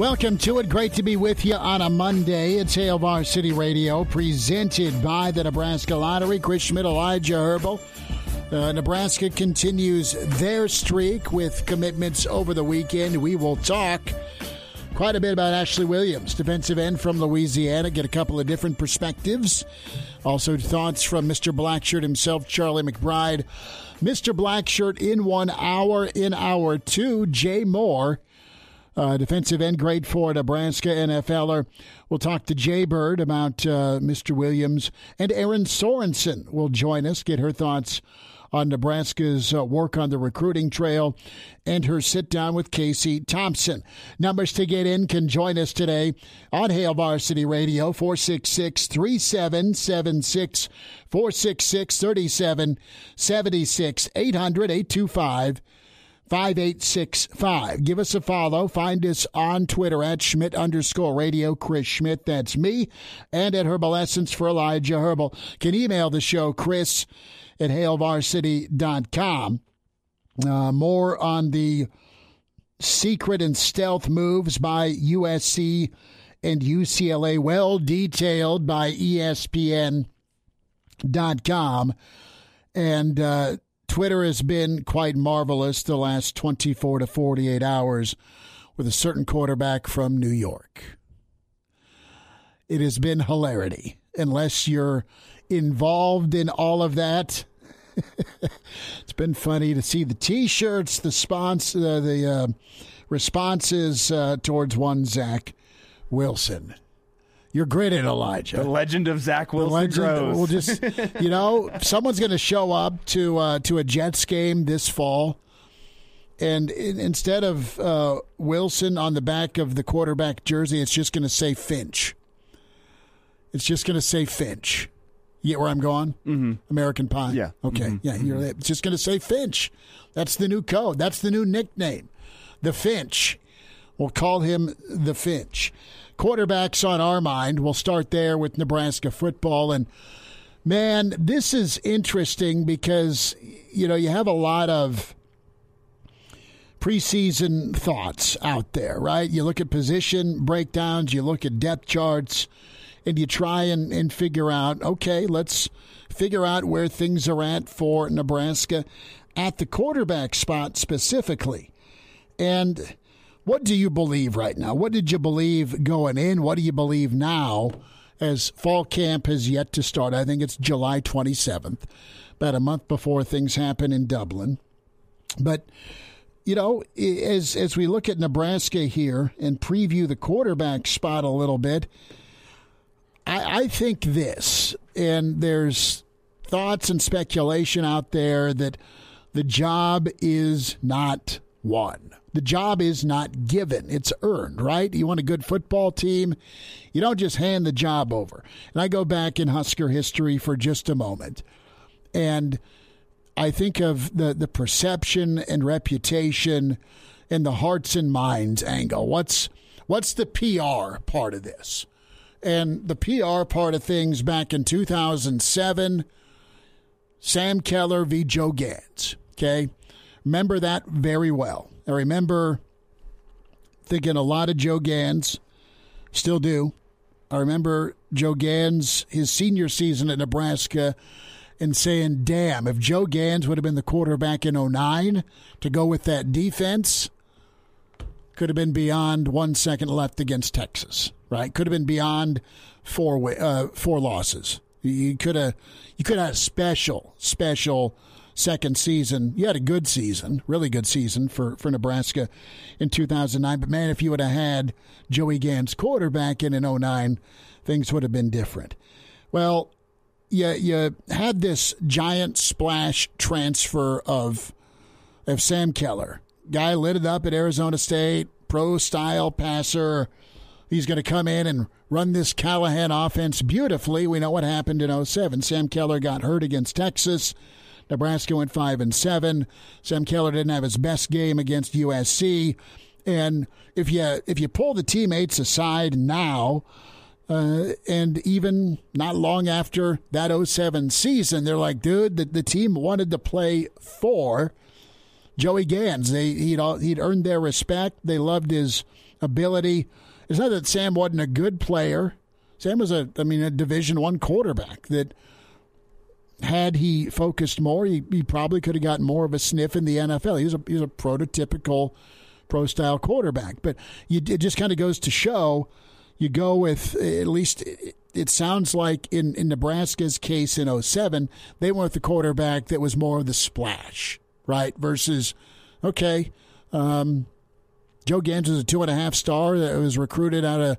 Welcome to it. Great to be with you on a Monday. It's Hail Varsity Radio, presented by the Nebraska Lottery. Chris Schmidt, Elijah Herbal. Uh, Nebraska continues their streak with commitments over the weekend. We will talk quite a bit about Ashley Williams, defensive end from Louisiana, get a couple of different perspectives. Also, thoughts from Mr. Blackshirt himself, Charlie McBride. Mr. Blackshirt in one hour, in hour two, Jay Moore uh, defensive end, grade four, Nebraska NFLer. We'll talk to Jay Bird about uh, Mr. Williams, and Erin Sorensen will join us, get her thoughts on Nebraska's uh, work on the recruiting trail and her sit down with Casey Thompson. Numbers to get in can join us today on Hail Varsity Radio 466 3776 466 3776 800 825 5865. Give us a follow. Find us on Twitter at Schmidt underscore radio. Chris Schmidt, that's me. And at Herbal Essence for Elijah Herbal. Can email the show, Chris at hailvarsity.com. Uh, more on the secret and stealth moves by USC and UCLA, well detailed by ESPN.com. And, uh, Twitter has been quite marvelous the last 24 to 48 hours with a certain quarterback from New York. It has been hilarity. Unless you're involved in all of that, it's been funny to see the T-shirts, the sponsor, uh, the uh, responses uh, towards one Zach Wilson. You're gritted, Elijah. The legend of Zach Wilson legend, grows. We'll just, you know, someone's going to show up to uh, to a Jets game this fall, and in, instead of uh, Wilson on the back of the quarterback jersey, it's just going to say Finch. It's just going to say Finch. You get where I'm going? Mm-hmm. American Pie. Yeah. Okay. Mm-hmm. Yeah. You're. It's just going to say Finch. That's the new code. That's the new nickname. The Finch. We'll call him the Finch quarterbacks on our mind. We'll start there with Nebraska football. And man, this is interesting because, you know, you have a lot of preseason thoughts out there, right? You look at position breakdowns, you look at depth charts, and you try and, and figure out, okay, let's figure out where things are at for Nebraska at the quarterback spot specifically. And what do you believe right now? What did you believe going in? What do you believe now as fall camp has yet to start? I think it's July 27th, about a month before things happen in Dublin. But you know, as as we look at Nebraska here and preview the quarterback spot a little bit, I, I think this, and there's thoughts and speculation out there that the job is not won. The job is not given, it's earned, right? You want a good football team, you don't just hand the job over. And I go back in Husker history for just a moment. And I think of the, the perception and reputation and the hearts and minds angle. What's what's the PR part of this? And the PR part of things back in 2007, Sam Keller v. Joe Ganz. Okay. Remember that very well. I remember thinking a lot of Joe Ganz, still do. I remember Joe Ganz, his senior season at Nebraska, and saying, damn, if Joe Ganz would have been the quarterback in 09 to go with that defense, could have been beyond one second left against Texas, right? Could have been beyond four uh, four losses. You could have you could have special special second season. You had a good season, really good season for, for Nebraska in 2009. But man, if you would have had Joey Ganz quarterback in an 09, things would have been different. Well, you, you had this giant splash transfer of of Sam Keller. Guy lit it up at Arizona State, pro style passer, he's going to come in and run this Callahan offense beautifully. We know what happened in 07. Sam Keller got hurt against Texas. Nebraska went 5 and 7. Sam Keller didn't have his best game against USC. And if you if you pull the teammates aside now, uh, and even not long after that 07 season, they're like, dude, the, the team wanted to play for Joey Ganz. They he'd he'd earned their respect. They loved his ability. It's not that Sam wasn't a good player. Sam was a, I mean, a Division One quarterback that had he focused more, he, he probably could have gotten more of a sniff in the NFL. He was a, he was a prototypical pro style quarterback. But you, it just kind of goes to show you go with at least it sounds like in, in Nebraska's case in 07, they went with the quarterback that was more of the splash, right? Versus, okay, um, Joe Ganz is a two and a half star that was recruited out of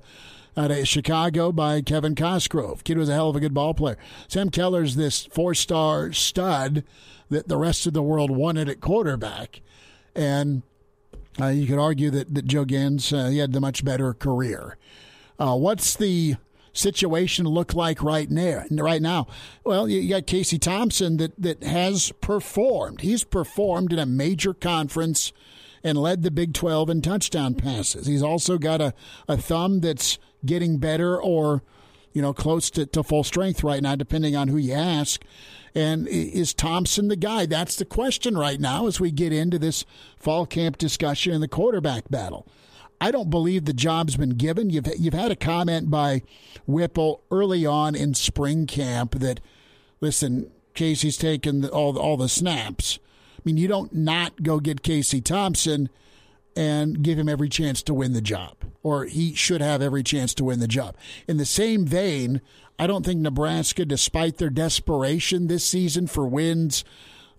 out of Chicago by Kevin Cosgrove. Kid was a hell of a good ball player. Sam Keller's this four star stud that the rest of the world wanted at quarterback. And uh, you could argue that, that Joe Ganz, uh, he had the much better career. Uh, what's the situation look like right now? Right now, well, you got Casey Thompson that that has performed. He's performed in a major conference and led the Big 12 in touchdown passes. He's also got a, a thumb that's getting better or you know close to, to full strength right now, depending on who you ask. And is Thompson the guy? That's the question right now as we get into this fall camp discussion and the quarterback battle. I don't believe the job's been given. You've you've had a comment by Whipple early on in spring camp that, listen, Casey's taken all all the snaps. I mean, you don't not go get Casey Thompson and give him every chance to win the job, or he should have every chance to win the job. In the same vein, I don't think Nebraska, despite their desperation this season for wins,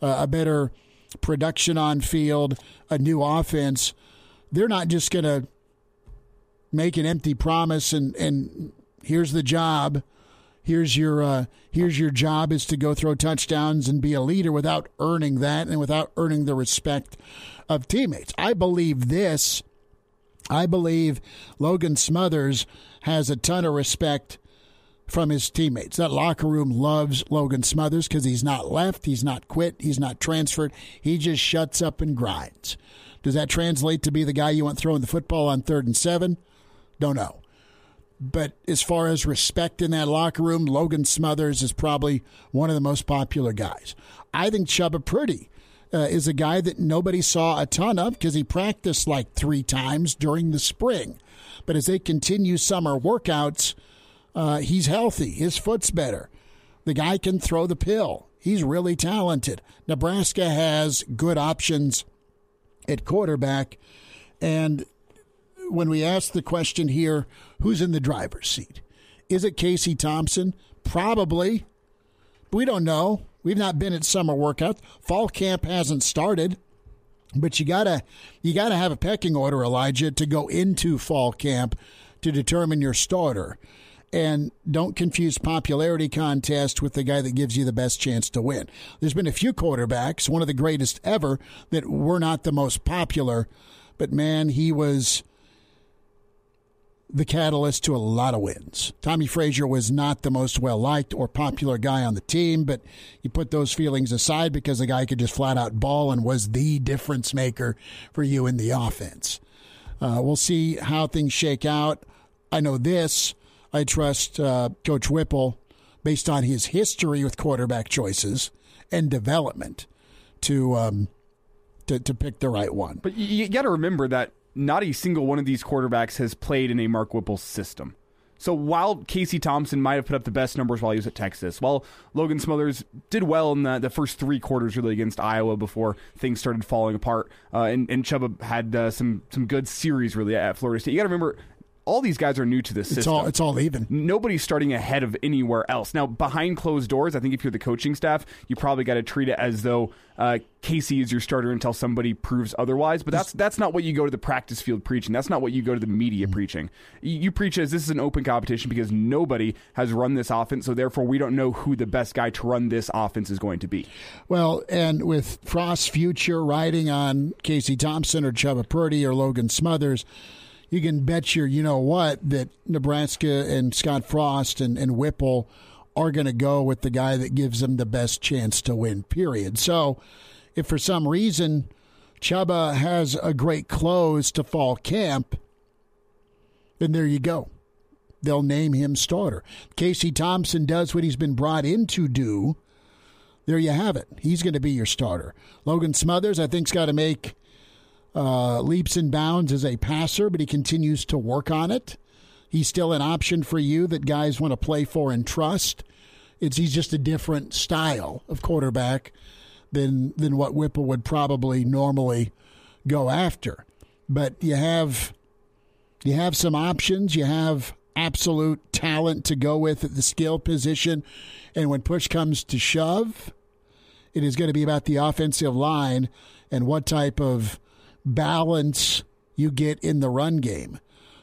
uh, a better production on field, a new offense, they're not just going to make an empty promise and and here's the job here's your uh, here's your job is to go throw touchdowns and be a leader without earning that and without earning the respect of teammates. I believe this. I believe Logan Smothers has a ton of respect from his teammates. That locker room loves Logan Smothers because he's not left, he's not quit, he's not transferred. He just shuts up and grinds. Does that translate to be the guy you want throwing the football on third and seven? Don't know. But as far as respect in that locker room, Logan Smothers is probably one of the most popular guys. I think Chubba Purdy uh, is a guy that nobody saw a ton of because he practiced like three times during the spring. But as they continue summer workouts, uh, he's healthy. His foot's better. The guy can throw the pill. He's really talented. Nebraska has good options at quarterback. And when we ask the question here, who's in the driver's seat? Is it Casey Thompson? Probably. We don't know. We've not been at summer workout. Fall camp hasn't started. But you gotta you gotta have a pecking order, Elijah, to go into fall camp to determine your starter. And don't confuse popularity contest with the guy that gives you the best chance to win. There's been a few quarterbacks, one of the greatest ever, that were not the most popular, but man, he was the catalyst to a lot of wins. Tommie Frazier was not the most well liked or popular guy on the team, but you put those feelings aside because the guy could just flat out ball and was the difference maker for you in the offense. Uh, we'll see how things shake out. I know this. I trust uh, Coach Whipple based on his history with quarterback choices and development to um, to, to pick the right one. But you, you got to remember that not a single one of these quarterbacks has played in a Mark Whipple system. So while Casey Thompson might have put up the best numbers while he was at Texas, while Logan Smothers did well in the, the first three quarters really against Iowa before things started falling apart, uh, and, and Chubba had uh, some some good series really at Florida State. You got to remember all these guys are new to this it's system. All, it's all even. Nobody's starting ahead of anywhere else. Now, behind closed doors, I think if you're the coaching staff, you probably got to treat it as though uh, Casey is your starter until somebody proves otherwise. But that's that's not what you go to the practice field preaching. That's not what you go to the media mm-hmm. preaching. You, you preach as this is an open competition because nobody has run this offense, so therefore we don't know who the best guy to run this offense is going to be. Well, and with Frost's future riding on Casey Thompson or Chubba Purdy or Logan Smothers you can bet your you know what that Nebraska and Scott Frost and, and Whipple are going to go with the guy that gives them the best chance to win. Period. So, if for some reason Chubba has a great close to fall camp, then there you go. They'll name him starter. Casey Thompson does what he's been brought in to do. There you have it. He's going to be your starter. Logan Smothers, I think, has got to make uh, leaps and bounds as a passer, but he continues to work on it. He's still an option for you that guys want to play for and trust. It's he's just a different style of quarterback than than what Whipple would probably normally go after. But you have you have some options. You have absolute talent to go with at the skill position. And when push comes to shove, it is going to be about the offensive line and what type of balance you get in the run game.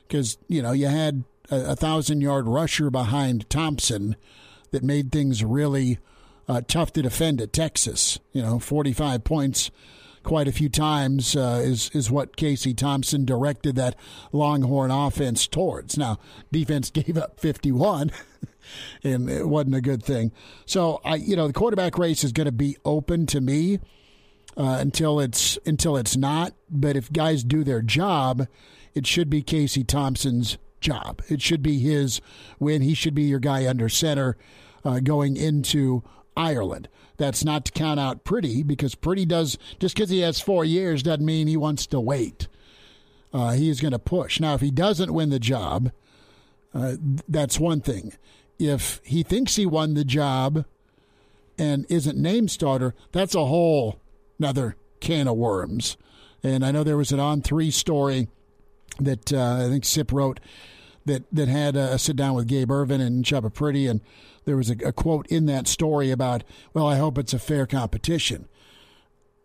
Because, you know, you had a, a thousand yard rusher behind Thompson that made things really uh, tough to defend at Texas. You know, 45 points quite a few times uh, is is what Casey Thompson directed that Longhorn offense towards. Now, defense gave up 51, and it wasn't a good thing. So, I you know the quarterback race is going to be open to me uh, until it's until it's not. But if guys do their job, it should be Casey Thompson's job. It should be his win. He should be your guy under center uh, going into Ireland. That's not to count out Purdy because Purdy does just because he has four years doesn't mean he wants to wait. Uh, he is going to push. Now, if he doesn't win the job, uh, that's one thing. If he thinks he won the job and isn't named starter, that's a whole another can of worms. And I know there was an On3 story that uh, I think Sip wrote that that had a sit down with Gabe Ervin and Chubba Purdy, and there was a, a, quote in that story about, well, I hope it's a fair competition.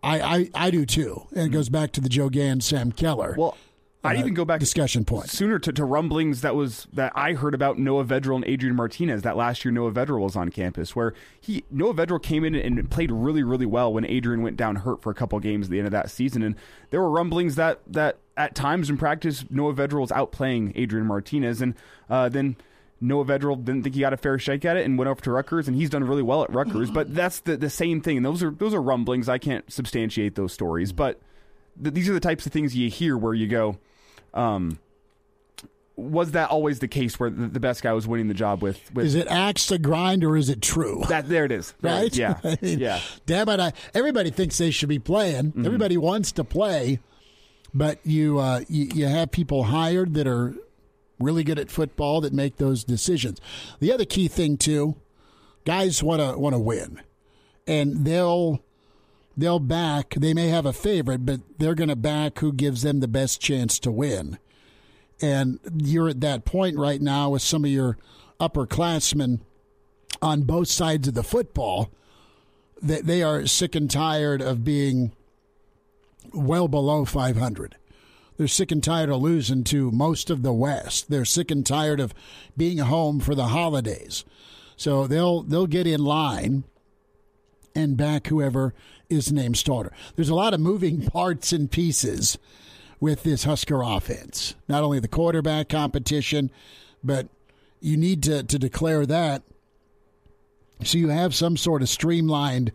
I I, I do too, and it goes back to the Joe Ganz, Sam Keller. Well, I'd uh, even go back discussion point sooner to, to rumblings that was that I heard about Noah Vedral and Adrian Martinez that last year Noah Vedral was on campus where he Noah Vedral came in and played really really well when Adrian went down hurt for a couple games at the end of that season and there were rumblings that that at times in practice Noah Vedral was outplaying Adrian Martinez and uh, then Noah Vedral didn't think he got a fair shake at it and went over to Rutgers, and he's done really well at Rutgers. But that's the, the same thing. And those are those are rumblings. I can't substantiate those stories, but th- these are the types of things you hear where you go, um, was that always the case where the, best guy was winning the job with, with? Is it axe to grind or is it true? That there it is, right? Yeah, I mean, yeah. Damn it! I, everybody thinks they should be playing. Mm-hmm. Everybody wants to play, but you, uh, you you have people hired that are really good at football that make those decisions. The other key thing too, guys want to want to win, and they'll they'll back. They may have a favorite, but they're going to back who gives them the best chance to win. And you're at that point right now with some of your upperclassmen on both sides of the football that they are sick and tired of being well below 500. They're sick and tired of losing to most of the West. They're sick and tired of being home for the holidays. So they'll they'll get in line and back whoever is named starter. There's a lot of moving parts and pieces with this Husker offense. Not only the quarterback competition, but you need to, to declare that so you have some sort of streamlined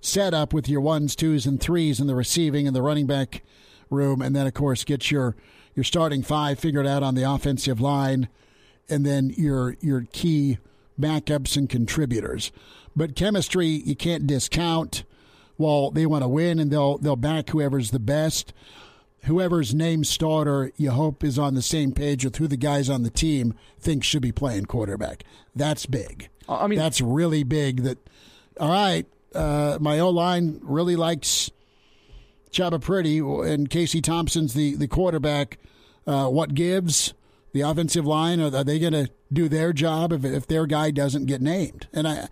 setup with your ones, twos, and threes in the receiving and the running back room, and then of course get your your starting five figured out on the offensive line, and then your your key backups and contributors. But chemistry you can't discount. Well, they want to win, and they'll they'll back whoever's the best. Whoever's named starter, you hope is on the same page with who the guys on the team think should be playing quarterback. That's big. I mean, that's really big. That all right. Uh, my O line really likes Chubba Purdy and Casey Thompson's the, the quarterback. Uh, what gives? The offensive line, are, are they going to do their job if, if their guy doesn't get named? And I,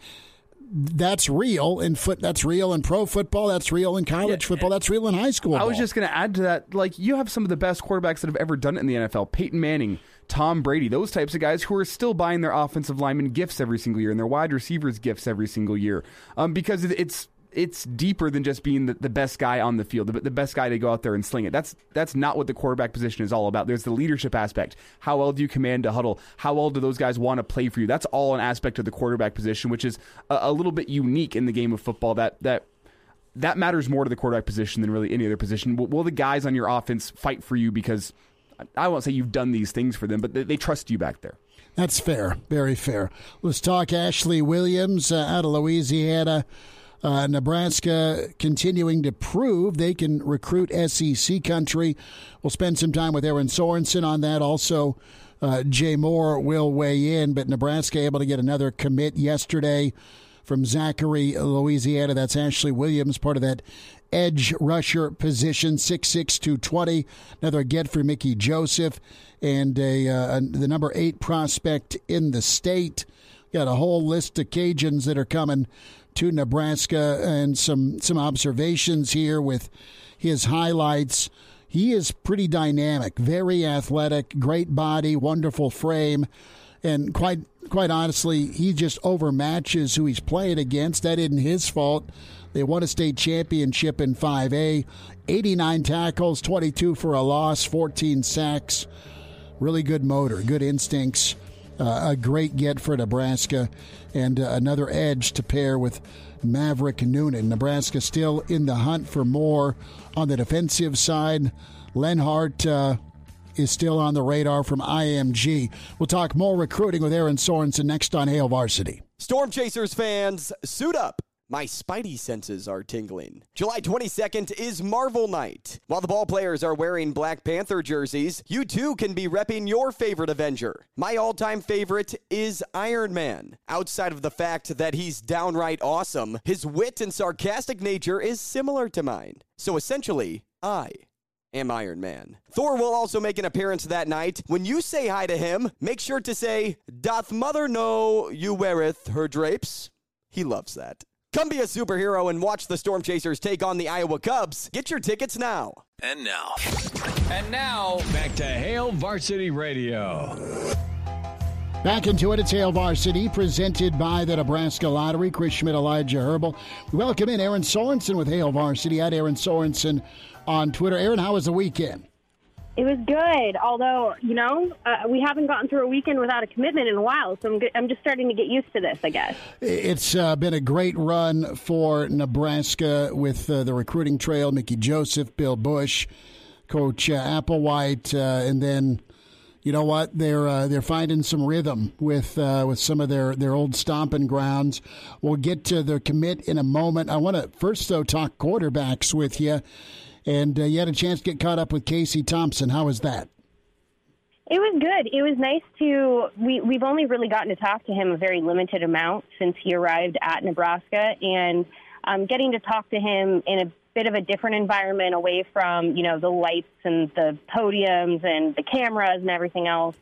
that's real in foot. That's real in pro football. That's real in college yeah, football. That's real in high school. I ball. was just going to add to that. Like you have some of the best quarterbacks that have ever done it in the NFL. Peyton Manning, Tom Brady, those types of guys who are still buying their offensive linemen gifts every single year and their wide receivers gifts every single year. Um, because it's it's deeper than just being the, the best guy on the field, the, the, best guy to go out there and sling it. That's that's not what the quarterback position is all about. There's the leadership aspect. How well do you command a huddle? How well do those guys want to play for you? That's all an aspect of the quarterback position, which is a, a little bit unique in the game of football. That that that matters more to the quarterback position than really any other position. Will, will the guys on your offense fight for you because I won't say you've done these things for them, but they, trust you back there? That's fair, very fair. Let's talk Ashley Williams uh, out of Louisiana. Uh, Nebraska continuing to prove they can recruit SEC country. We'll spend some time with Erin Sorensen on that. Also, uh, Jay Moore will weigh in, but Nebraska able to get another commit yesterday from Zachary, Louisiana. That's Ashley Williams, part of that edge rusher position, 6'6", 220. Another get for Mickey Joseph, and a, uh, the number eight prospect in the state. Got a whole list of Cajuns that are coming to Nebraska and some some observations here with his highlights. He is pretty dynamic, very athletic, great body, wonderful frame, and quite quite honestly, he just overmatches who he's playing against. That isn't his fault. They won a state championship in 5A. 89 tackles, 22 for a loss, 14 sacks. Really good motor, good instincts. Uh, a great get for Nebraska and uh, another edge to pair with Maverick Noonan. Nebraska still in the hunt for more on the defensive side. Lenhart uh, is still on the radar from IMG. We'll talk more recruiting with Erin Sorensen next on Hail Varsity. Storm Chasers fans, suit up. My spidey senses are tingling. July 22nd is Marvel Night. While the ball players are wearing Black Panther jerseys, you too can be repping your favorite Avenger. My all time favorite is Iron Man. Outside of the fact that he's downright awesome, his wit and sarcastic nature is similar to mine. So essentially, I am Iron Man. Thor will also make an appearance that night. When you say hi to him, make sure to say, Doth mother know you weareth her drapes? He loves that. Come be a superhero and watch the Storm Chasers take on the Iowa Cubs. Get your tickets now. And now. And now, back to Hail Varsity Radio. Back into it, it's Hail Varsity, presented by the Nebraska Lottery. Chris Schmidt, Elijah Herbal. We welcome in Erin Sorensen with Hail Varsity at Erin Sorensen on Twitter. Erin, how was the weekend? It was good, although you know uh, we haven't gotten through a weekend without a commitment in a while, so I'm, I'm just starting to get used to this. I guess it's uh, been a great run for Nebraska with uh, the recruiting trail. Mickey Joseph, Bill Bush, Coach uh, Applewhite, uh, and then you know what they're uh, they're finding some rhythm with with some of their their old stomping grounds. We'll get to the commit in a moment. I want to first though talk quarterbacks with you and uh, you had a chance to get caught up with Casey Thompson. How was that? It was good. It was nice to we we've only really gotten to talk to him a very limited amount since he arrived at Nebraska, and um, getting to talk to him in a bit of a different environment, away from you know the lights and the podiums and the cameras and everything else.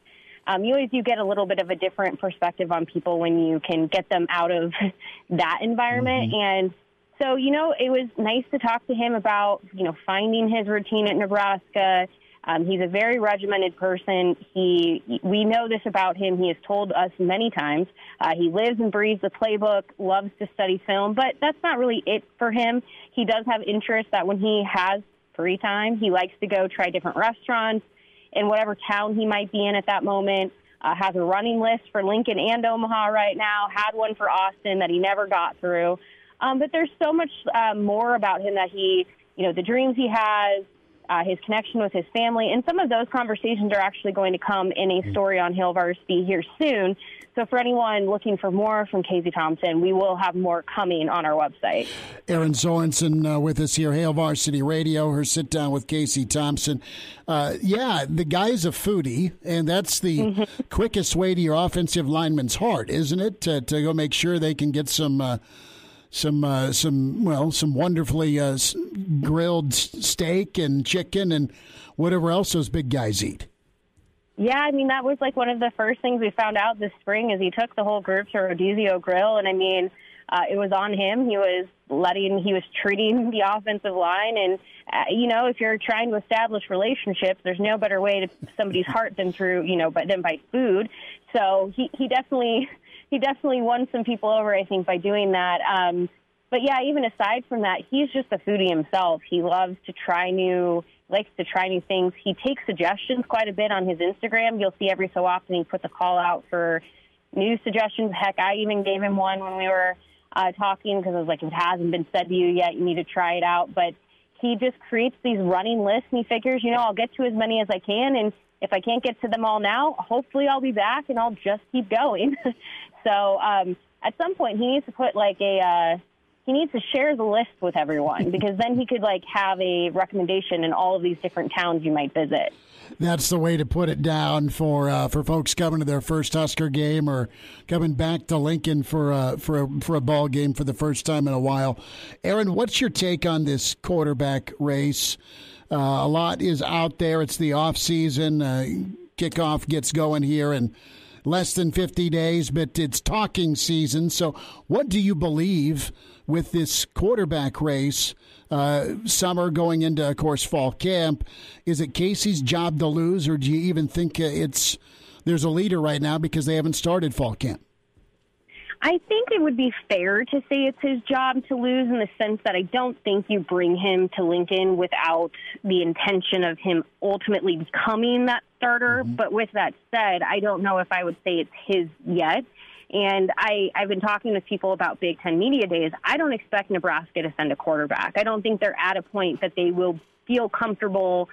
Um, you always you get a little bit of a different perspective on people when you can get them out of that environment mm-hmm. and so, you know, it was nice to talk to him about, you know, finding his routine at Nebraska. Um, he's a very regimented person. He, we know this about him. He has told us many times. Uh, he lives and breathes the playbook, loves to study film, but that's not really it for him. He does have interests that when he has free time, he likes to go try different restaurants in whatever town he might be in at that moment. Uh, has a running list for Lincoln and Omaha right now. Had one for Austin that he never got through. Um, but there's so much uh, more about him that he, you know, the dreams he has, uh, his connection with his family, and some of those conversations are actually going to come in a mm-hmm. story on Hail Varsity here soon. So for anyone looking for more from Casey Thompson, we will have more coming on our website. Erin Sorensen uh, with us here, Hail Varsity Radio. Her sit down with Casey Thompson. Uh, yeah, the guy's a foodie, and that's the mm-hmm. quickest way to your offensive lineman's heart, isn't it? To, to go make sure they can get some uh, some uh, some well some wonderfully uh, grilled steak and chicken and whatever else those big guys eat. Yeah, I mean that was like one of the first things we found out this spring is he took the whole group to Rodizio Grill, and I mean uh, it was on him. He was letting he was treating the offensive line, and uh, you know if you're trying to establish relationships, there's no better way to somebody's heart than through you know but than by food. So he he definitely he definitely won some people over, I think, by doing that. Um, but yeah, even aside from that, he's just a foodie himself. He loves to try new, likes to try new things. He takes suggestions quite a bit on his Instagram. You'll see every so often he puts a call out for new suggestions. Heck, I even gave him one when we were uh, talking because I was like, it hasn't been said to you yet, you need to try it out. But he just creates these running lists and he figures, you know, I'll get to as many as I can. And if I can't get to them all now, hopefully I'll be back and I'll just keep going. so um, at some point, he needs to put like a, uh, he needs to share the list with everyone because then he could like have a recommendation in all of these different towns you might visit. That's the way to put it down for uh, for folks coming to their first Husker game or coming back to Lincoln for a, for a, for a ball game for the first time in a while. Erin, what's your take on this quarterback race? Uh, a lot is out there. It's the off season. Uh, kickoff gets going here and less than 50 days, but it's talking season. So, what do you believe with this quarterback race? Uh, summer going into, of course, fall camp. Is it Casey's job to lose, or do you even think it's there's a leader right now because they haven't started fall camp? I think it would be fair to say it's his job to lose in the sense that I don't think you bring him to Lincoln without the intention of him ultimately becoming that starter. Mm-hmm. But with that said, I don't know if I would say it's his yet. And I, I've been talking with people about Big Ten Media Days. I don't expect Nebraska to send a quarterback. I don't think they're at a point that they will feel comfortable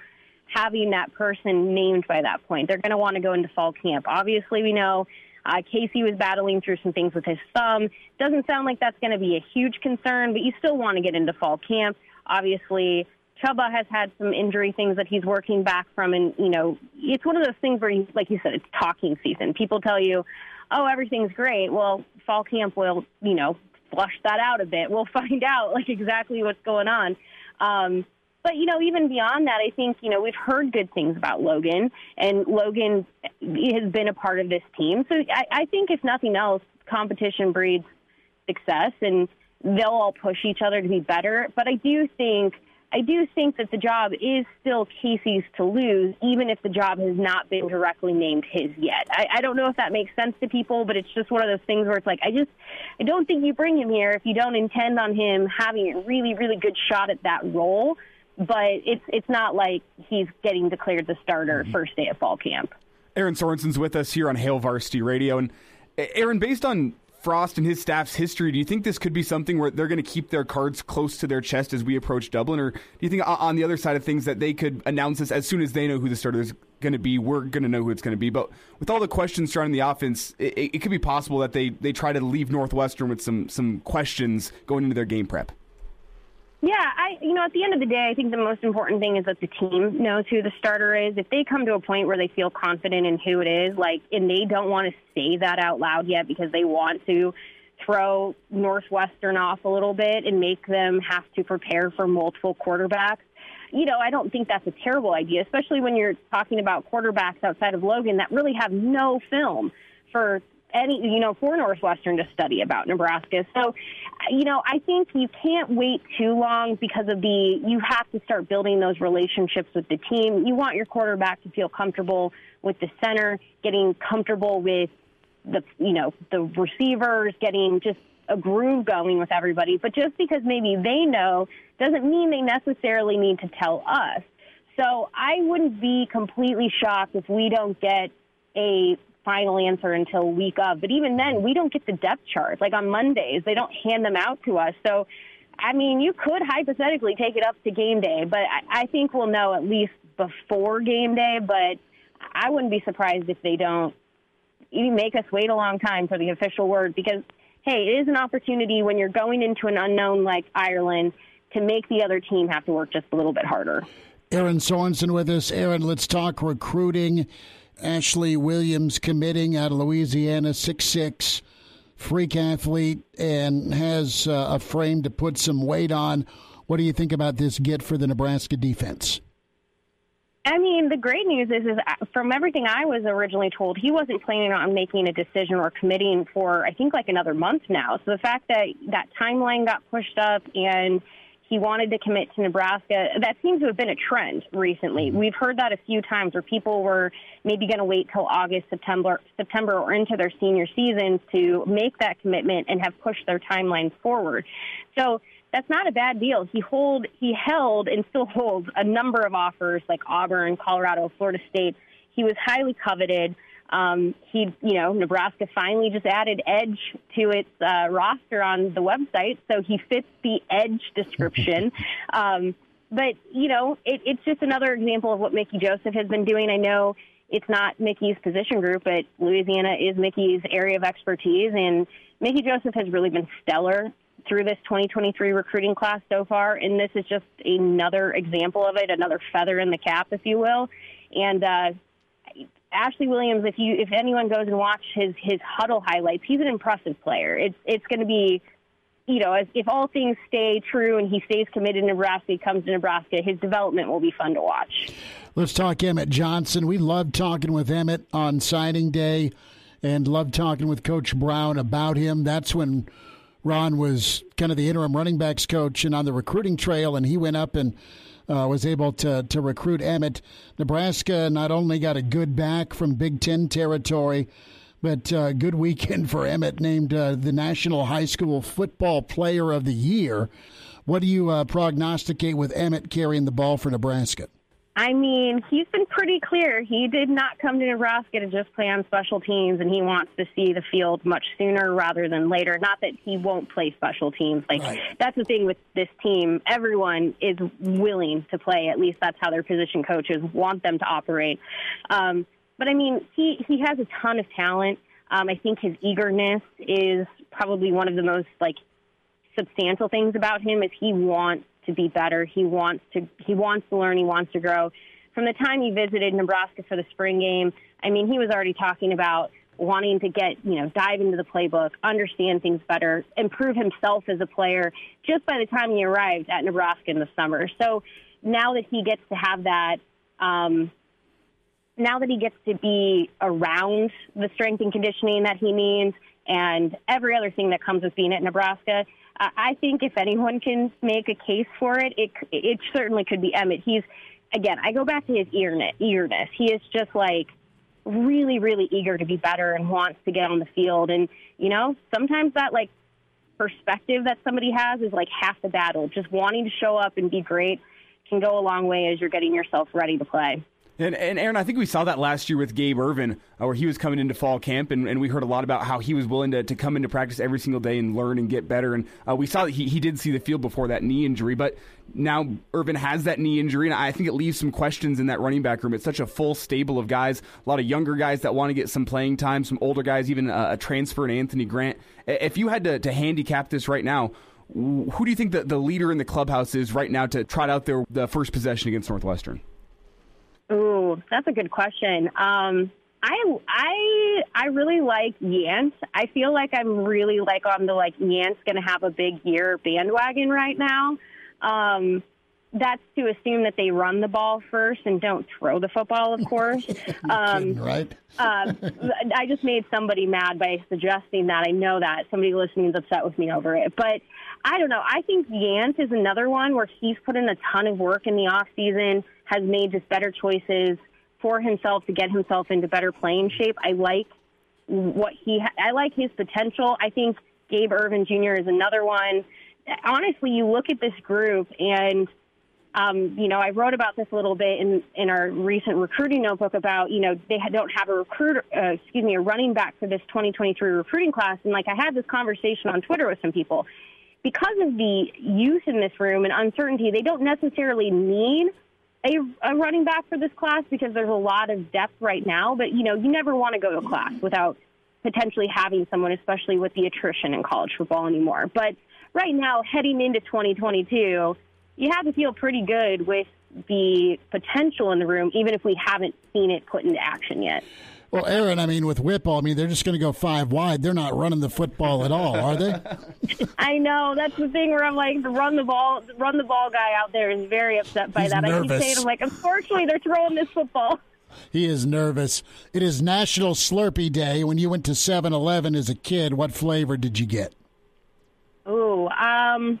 having that person named by that point. They're going to want to go into fall camp. Obviously, we know uh, Casey was battling through some things with his thumb. Doesn't sound like that's going to be a huge concern, but you still want to get into fall camp. Obviously, Chubba has had some injury things that he's working back from, and you know, it's one of those things where, you, like you said, it's talking season. People tell you, "Oh, everything's great." Well, fall camp will, you know, flush that out a bit. We'll find out like exactly what's going on. Um, but, you know, even beyond that, I think, you know, we've heard good things about Logan, and Logan has been a part of this team. So I, I think, if nothing else, competition breeds success, and they'll all push each other to be better. But I do think. I do think that the job is still Casey's to lose, even if the job has not been directly named his yet. I, I don't know if that makes sense to people, but it's just one of those things where it's like, I just, I don't think you bring him here if you don't intend on him having a really, really good shot at that role but it's it's not like he's getting declared the starter mm-hmm. first day of fall camp. Erin Sorensen's with us here on Hail Varsity Radio, and Erin, based on Frost and his staff's history, do you think this could be something where they're going to keep their cards close to their chest as we approach Dublin, or do you think on the other side of things that they could announce this as soon as they know who the starter is going to be? We're going to know who it's going to be, but with all the questions surrounding the offense, it, it could be possible that they they try to leave Northwestern with some some questions going into their game prep. Yeah, I you know at the end of the day, I think the most important thing is that the team knows who the starter is. If they come to a point where they feel confident in who it is, like and they don't want to say that out loud yet because they want to throw Northwestern off a little bit and make them have to prepare for multiple quarterbacks. You know, I don't think that's a terrible idea, especially when you're talking about quarterbacks outside of Logan that really have no film for any, you know, for Northwestern to study about Nebraska. So, you know, I think you can't wait too long because of the, you have to start building those relationships with the team. You want your quarterback to feel comfortable with the center, getting comfortable with the, you know, the receivers, getting just a groove going with everybody. But just because maybe they know doesn't mean they necessarily need to tell us. So I wouldn't be completely shocked if we don't get a final answer until week of. But even then, we don't get the depth chart. Like on Mondays, they don't hand them out to us. So, I mean, you could hypothetically take it up to game day, but I, I think we'll know at least before game day. But I wouldn't be surprised if they don't even make us wait a long time for the official word because, hey, it is an opportunity when you're going into an unknown like Ireland to make the other team have to work just a little bit harder. Erin Sorensen with us. Erin, let's talk recruiting. Ashley Williams committing out of Louisiana, six six, freak athlete, and has uh, a frame to put some weight on. What do you think about this get for the Nebraska defense? I mean, the great news is, is uh, from everything I was originally told, he wasn't planning on making a decision or committing for, I think, like another month now. So the fact that that timeline got pushed up and he wanted to commit to Nebraska. That seems to have been a trend recently. Mm-hmm. We've heard that a few times where people were maybe going to wait till August, September, September, or into their senior seasons to make that commitment and have pushed their timeline forward. So that's not a bad deal. He hold he held and still holds a number of offers like Auburn, Colorado, Florida State. He was highly coveted. Um, he, you know, Nebraska finally just added edge to its uh, roster on the website, so he fits the edge description. um, but you know, it, it's just another example of what Mickey Joseph has been doing. I know it's not Mickey's position group, but Louisiana is Mickey's area of expertise, and Mickey Joseph has really been stellar through this 2023 recruiting class so far, and this is just another example of it, another feather in the cap, if you will. And uh, Ashley Williams, if you if anyone goes and watch his his Hudl highlights, he's an impressive player. It's it's going to be, you know, if, if all things stay true and he stays committed to Nebraska, he comes to Nebraska, his development will be fun to watch. Let's talk Emmett Johnson. We love talking with Emmett on signing day, and love talking with Coach Brown about him. That's when Ron was kind of the interim running backs coach and on the recruiting trail, and he went up and uh, was able to, to recruit Emmett. Nebraska not only got a good back from Big Ten territory, but uh, good weekend for Emmett, named uh, the National High School Football Player of the Year. What do you uh, prognosticate with Emmett carrying the ball for Nebraska? I mean, he's been pretty clear. He did not come to Nebraska to just play on special teams, and he wants to see the field much sooner rather than later. Not that he won't play special teams. Like right. that's the thing with this team. Everyone is willing to play. At least that's how their position coaches want them to operate. Um, but I mean, he he has a ton of talent. Um, I think his eagerness is probably one of the most like substantial things about him. Is he wants to be better. He wants to he wants to learn. He wants to grow. From the time he visited Nebraska for the spring game, I mean, he was already talking about wanting to get you know dive into the playbook, understand things better, improve himself as a player. Just by the time he arrived at Nebraska in the summer, so now that he gets to have that. Um, now that he gets to be around the strength and conditioning that he needs and every other thing that comes with being at Nebraska, I think if anyone can make a case for it, it it certainly could be Emmett. He's again, I go back to his eagerness. Eagerness. He is just like really, really eager to be better and wants to get on the field. And you know, sometimes that like perspective that somebody has is like half the battle. Just wanting to show up and be great can go a long way as you're getting yourself ready to play. And, and Erin, I think we saw that last year with Gabe Ervin, uh, where he was coming into fall camp, and, and we heard a lot about how he was willing to, to come into practice every single day and learn and get better. And uh, we saw that he, he did see the field before that knee injury, but now Ervin has that knee injury, and I think it leaves some questions in that running back room. It's such a full stable of guys, a lot of younger guys that want to get some playing time, some older guys, even a, a transfer in Anthony Grant. If you had to, to handicap this right now, who do you think that the leader in the clubhouse is right now to trot out their the first possession against Northwestern? Ooh, that's a good question. Um, I I I really like Yance. I feel like I'm really like on the like Yance going to have a big year bandwagon right now. Um, that's to assume that they run the ball first and don't throw the football, of course. um, right? uh, I just made somebody mad by suggesting that. I know that somebody listening is upset with me over it, but I don't know. I think Yant is another one where he's put in a ton of work in the off season has made just better choices for himself to get himself into better playing shape. I like what he ha- I like his potential. I think Gabe Ervin Jr. is another one. Honestly, you look at this group and um, you know, I wrote about this a little bit in, in our recent recruiting notebook about, you know, they don't have a recruiter, uh, excuse me, a running back for this 2023 recruiting class. And like I had this conversation on Twitter with some people. Because of the youth in this room and uncertainty, they don't necessarily need a, a running back for this class because there's a lot of depth right now. But, you know, you never want to go to class without potentially having someone, especially with the attrition in college football anymore. But right now, heading into 2022, you have to feel pretty good with the potential in the room, even if we haven't seen it put into action yet. Well, Erin, I mean, with Whipple, I mean, they're just going to go five wide. They're not running the football at all, are they? I know that's the thing where I'm like, the run the ball, run the ball guy out there is very upset by He's that. Nervous. I keep saying, I'm like, unfortunately, they're throwing this football. He is nervous. It is National Slurpee Day. When you went to 7-Eleven as a kid, what flavor did you get? Ooh, um,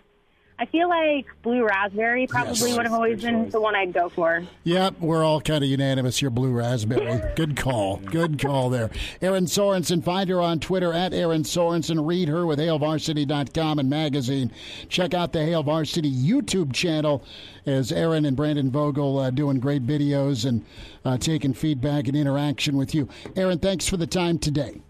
I feel like blue raspberry probably Yes. would have always been the one I'd go for. Yep, we're all kind of unanimous here. Blue raspberry. Good call. Good call there. Erin Sorensen, find her on Twitter at Erin Sorensen. Read her with HailVarsity.com and magazine. Check out the Hail Varsity YouTube channel as Erin and Brandon Vogel uh, doing great videos and uh, taking feedback and interaction with you. Erin, thanks for the time today.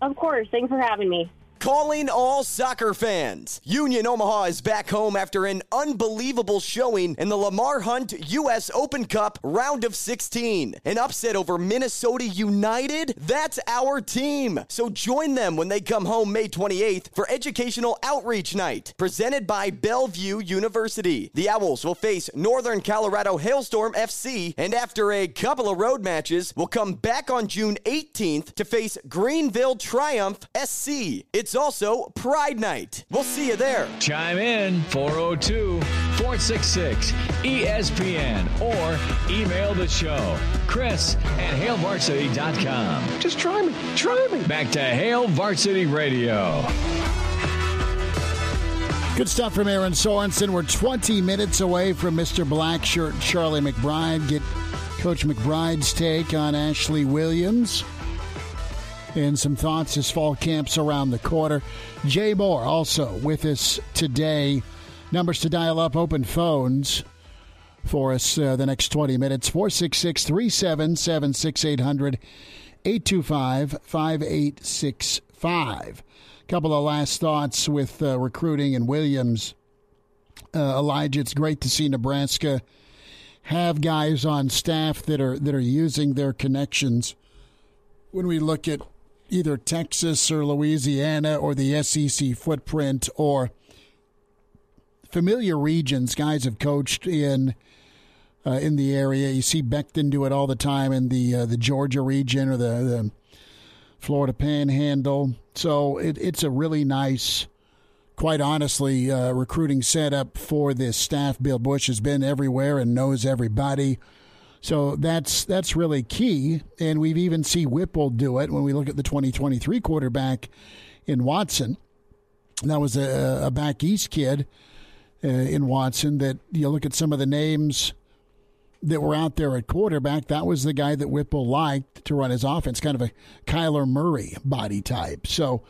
Of course. Thanks for having me. Calling all soccer fans. Union Omaha is back home after an unbelievable showing in the Lamar Hunt U.S. Open Cup round of 16. An upset over Minnesota United? That's our team. So join them when they come home May 28th for Educational Outreach Night, presented by Bellevue University. The Owls will face Northern Colorado Hailstorm FC, and after a couple of road matches, will come back on June 18th to face Greenville Triumph SC. It's also Pride Night. We'll see you there. Chime in 402 466 ESPN or email the show. Chris at HailVarsity.com. Just try me. Try me. Back to Hail Varsity Radio. Good stuff from Erin Sorensen. We're 20 minutes away from Mr. Blackshirt Charlie McBride. Get Coach McBride's take on Ashley Williams and some thoughts as fall camps around the quarter. Jay Moore also with us today. Numbers to dial up, open phones for us uh, the next 20 minutes 466 377 6800 825 5865. Couple of last thoughts with uh, recruiting and Williams. Uh, Elijah, it's great to see Nebraska have guys on staff that are that are using their connections. When we look at either Texas or Louisiana or the SEC footprint or familiar regions, guys have coached in uh, in the area. You see Beckton do it all the time in the uh, the Georgia region or the, the Florida Panhandle. So it, it's a really nice, quite honestly, uh, recruiting setup for this staff. Bill Busch has been everywhere and knows everybody. So that's that's really key, and we've even seen Whipple do it when we look at the 2023 quarterback in Watson. That was a, a back east kid uh, in Watson. That you look at some of the names that were out there at quarterback. That was the guy that Whipple liked to run his offense, kind of a Kyler Murray body type. So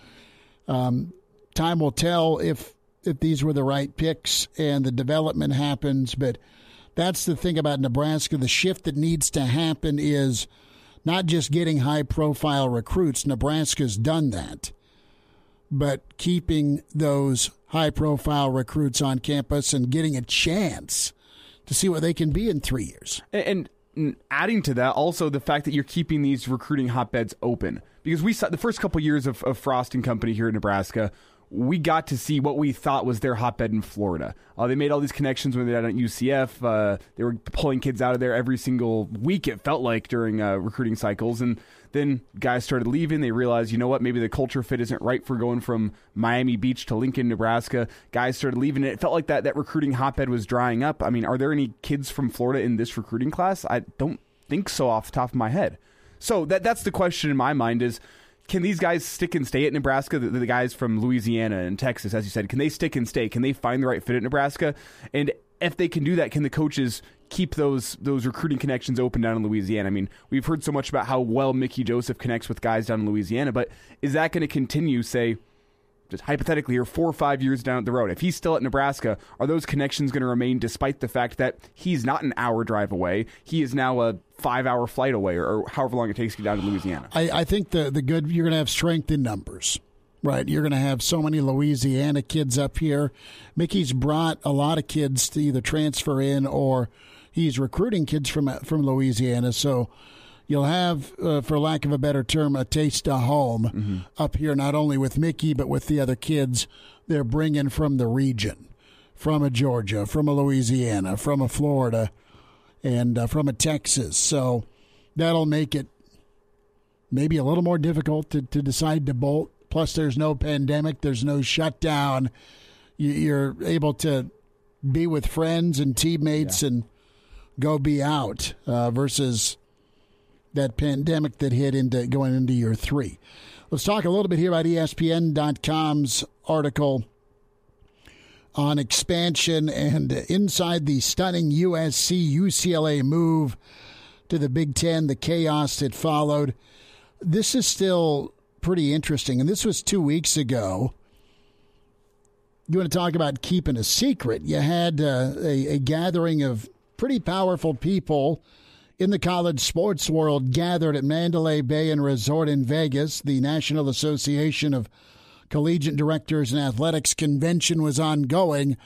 um, time will tell if if these were the right picks and the development happens, but that's the thing about Nebraska. The shift that needs to happen is not just getting high profile recruits. Nebraska's done that. But keeping those high profile recruits on campus and getting a chance to see what they can be in three years. And, adding to that, also the fact that you're keeping these recruiting hotbeds open. Because we saw the first couple years of, of Frost and Company here in Nebraska, we got to see what we thought was their hotbed in Florida. Uh, they made all these connections when they were at UCF. Uh, they were pulling kids out of there every single week, it felt like, during uh, recruiting cycles. And then guys started leaving. They realized, you know what, maybe the culture fit isn't right for going from Miami Beach to Lincoln, Nebraska. Guys started leaving. It felt like that, that recruiting hotbed was drying up. I mean, are there any kids from Florida in this recruiting class? I don't think so off the top of my head. So that that's the question in my mind is can these guys stick and stay at Nebraska? The, the, guys from Louisiana and Texas, as you said, can they stick and stay? Can they find the right fit at Nebraska? And if they can do that, can the coaches keep those those recruiting connections open down in Louisiana? I mean, we've heard so much about how well Mickey Joseph connects with guys down in Louisiana, but is that going to continue? Say, just hypothetically, here four or five years down the road, if he's still at Nebraska, are those connections going to remain despite the fact that he's not an hour drive away? He is now a five hour flight away, or, or however long it takes to get down to Louisiana. I, I think the the good you're going to have strength in numbers. Right, you're going to have so many Louisiana kids up here. Mickey's brought a lot of kids to either transfer in or he's recruiting kids from from Louisiana. So you'll have, uh, for lack of a better term, a taste of home mm-hmm. up here, not only with Mickey, but with the other kids they're bringing from the region, from a Georgia, from a Louisiana, from a Florida, and uh, from a Texas. So that'll make it maybe a little more difficult to, to decide to bolt. Plus, there's no pandemic, there's no shutdown. You're able to be with friends and teammates yeah. and go be out uh, versus that pandemic that hit into going into year three. Let's talk a little bit here about ESPN.com's article on expansion and inside the stunning USC UCLA move to the Big Ten, the chaos that followed. This is still pretty interesting. And this was two weeks ago. You want to talk about keeping a secret? You had uh, a, a gathering of pretty powerful people in the college sports world gathered at Mandalay Bay and Resort in Vegas. The National Association of Collegiate Directors and Athletics convention was ongoing.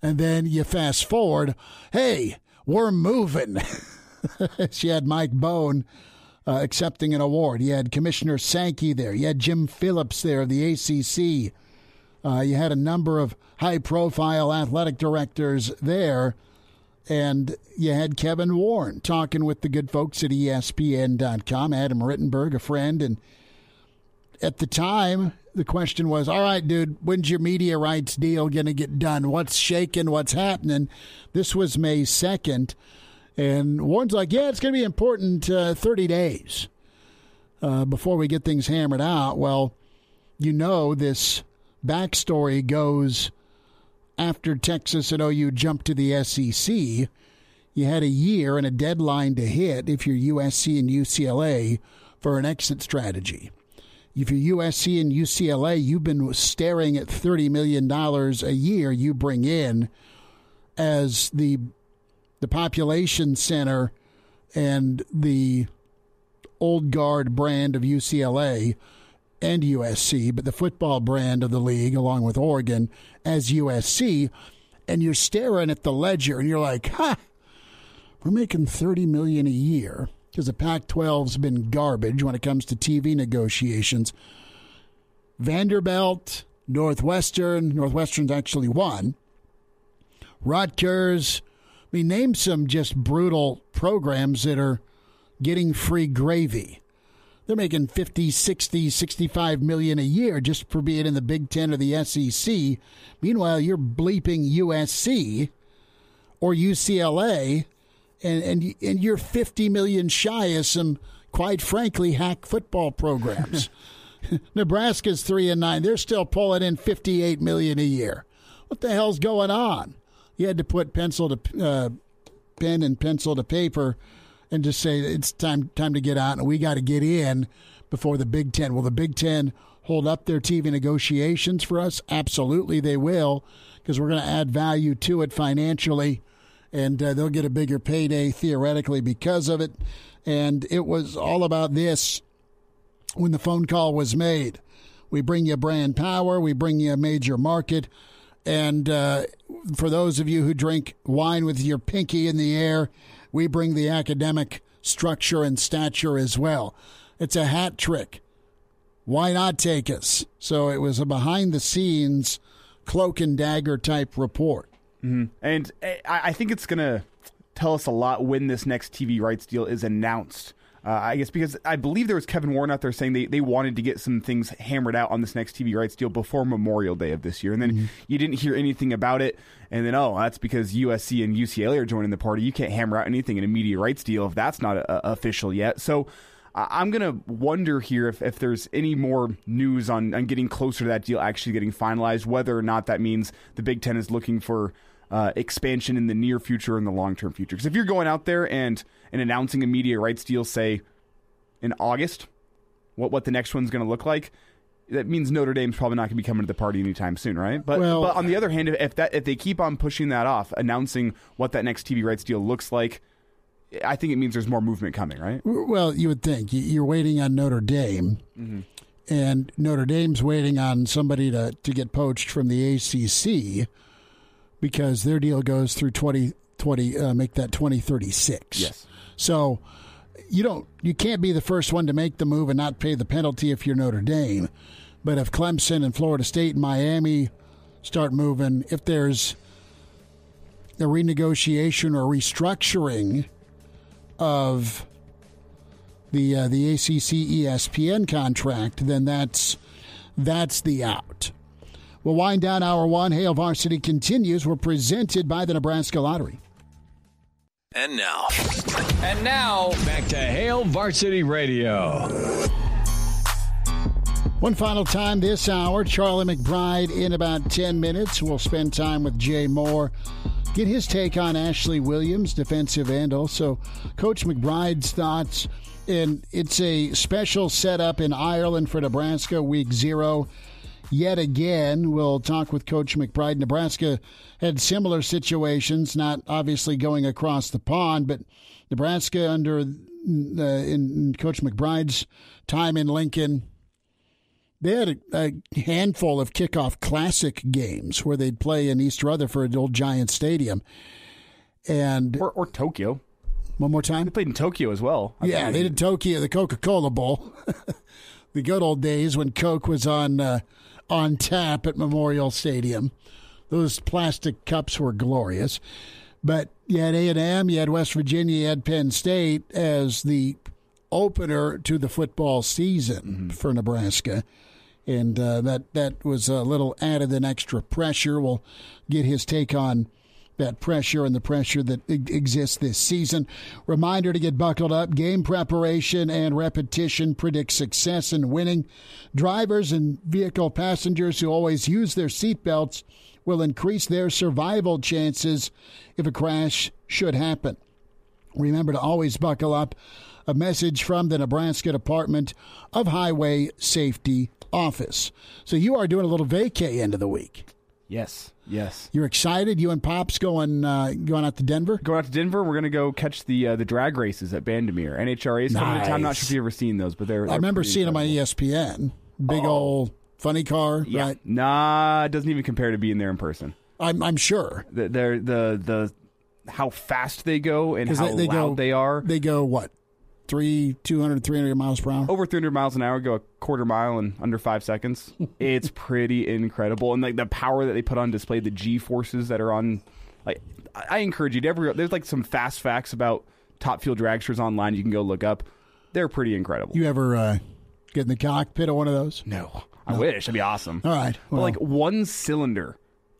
And then you fast forward, hey, we're moving. she had Mike Bohn uh, accepting an award. You had Commissioner Sankey there. You had Jim Phillips there of the ACC. Uh, you had a number of high profile athletic directors there. And you had Kevin Warren talking with the good folks at ESPN.com, Adam Rittenberg, a friend. And at the time, the question was, all right, dude, when's your media rights deal going to get done? What's shaking? What's happening? This was May 2nd. And Warren's like, yeah, it's going to be important uh, 30 days uh, before we get things hammered out. Well, you know, this backstory goes after Texas and OU jumped to the SEC. You had a year and a deadline to hit if you're USC and UCLA for an exit strategy. If you're USC and UCLA, you've been staring at $30 million a year you bring in as the the population center and the old guard brand of UCLA and USC, but the football brand of the league, along with Oregon, as USC. And you're staring at the ledger and you're like, ha, we're making 30 million a year because the Pac 12's been garbage when it comes to TV negotiations. Vanderbilt, Northwestern, Northwestern's actually won. Rutgers, I mean, name some just brutal programs that are getting free gravy. They're making 50, 60, 65 million a year just for being in the Big Ten or the SEC. Meanwhile, you're bleeping USC or UCLA, and, and, and you're 50 million shy of some, quite frankly, hack football programs. Nebraska's three and nine. They're still pulling in 58 million a year. What the hell's going on? you had to put pencil to uh, pen and pencil to paper and just say it's time time to get out and we got to get in before the Big Ten. Will the Big Ten hold up their TV negotiations for us? Absolutely, they will because we're going to add value to it financially, and uh, they'll get a bigger payday theoretically because of it. And it was all about this when the phone call was made. We bring you brand power. We bring you a major market. And uh, for those of you who drink wine with your pinky in the air, we bring the academic structure and stature as well. It's a hat trick. Why not take us? So it was a behind the scenes cloak and dagger type report. Mm-hmm. And eh, I think it's going to tell us a lot when this next TV rights deal is announced. Uh, I guess because I believe there was Kevin Warren out there saying they, they wanted to get some things hammered out on this next TV rights deal before Memorial Day of this year. And then mm-hmm. you didn't hear anything about it. And then, oh, that's because USC and UCLA are joining the party. You can't hammer out anything in a media rights deal if that's not a, uh, a official yet. So I'm going to wonder here if, if there's any more news on, on getting closer to that deal actually getting finalized, whether or not that means the Big Ten is looking for uh, expansion in the near future and the long term future. Because if you're going out there and and announcing a media rights deal, say in August, what what the next one's going to look like, that means Notre Dame's probably not going to be coming to the party anytime soon, right? But well, but on the other hand, if that if they keep on pushing that off, announcing what that next TV rights deal looks like. I think it means there's more movement coming, right? Well, you would think you're waiting on Notre Dame, mm-hmm. and Notre Dame's waiting on somebody to, to get poached from the ACC because their deal goes through 2020, uh, make that 2036. Yes. So you don't you can't be the first one to make the move and not pay the penalty if you're Notre Dame. But if Clemson and Florida State and Miami start moving, if there's a renegotiation or restructuring of the uh, the ACC ESPN contract, then that's that's the out. We'll wind down hour one. Hail Varsity continues. We're presented by the Nebraska Lottery. And now. And now, back to Hail Varsity Radio. One final time this hour, Charlie McBride in about 10 minutes. We'll spend time with Jay Moore, get his take on Ashley Williams, defensive end. Also, Coach McBride's thoughts. And it's a special setup in Ireland for Nebraska, week zero. Yet again, we'll talk with Coach McBride. Nebraska had similar situations, not obviously going across the pond, but Nebraska under uh, in Coach McBride's time in Lincoln they had a, a, handful of kickoff classic games where they'd play in East Rutherford, old Giant Stadium, and or, or Tokyo. One more time. They played in Tokyo as well. I yeah, they did Tokyo, the Coca Cola Bowl, the good old days when Coke was on uh, on tap at Memorial Stadium. Those plastic cups were glorious. But you had A and M, you had West Virginia, you had Penn State as the opener to the football season mm-hmm. for Nebraska and uh, that that was a little added an extra pressure. We'll get his take on that pressure and the pressure that exists this season. Reminder to get buckled up. Game preparation and repetition predict success and winning. Drivers and vehicle passengers who always use their seatbelts will increase their survival chances if a crash should happen. Remember to always buckle up. A message from the Nebraska Department of Highway Safety office. So you are doing a little vacay end of the week. Yes, yes. You're excited. You and Pops going uh, going out to Denver. Going out to Denver. We're going to go catch the uh, the drag races at Bandimere. NHRA is nice. coming to town. I'm not sure if you've ever seen those, but they're. they're I remember seeing incredible. them on ESPN. Big oh. old funny car. Yeah. Right? Nah, it doesn't even compare to being there in person. I'm I'm sure. The, they're the the how fast they go and how they, they loud go, they are. They go what three, 200, 300 miles per hour? Over 300 miles an hour, go a quarter mile in under five seconds. it's pretty incredible. And like the power that they put on display, the G forces that are on, like, I encourage you to ever, there's like some fast facts about top fuel dragsters online you can go look up. They're pretty incredible. You ever uh, get in the cockpit of one of those? No. I no. wish. That'd be awesome. All right. Well. But like one cylinder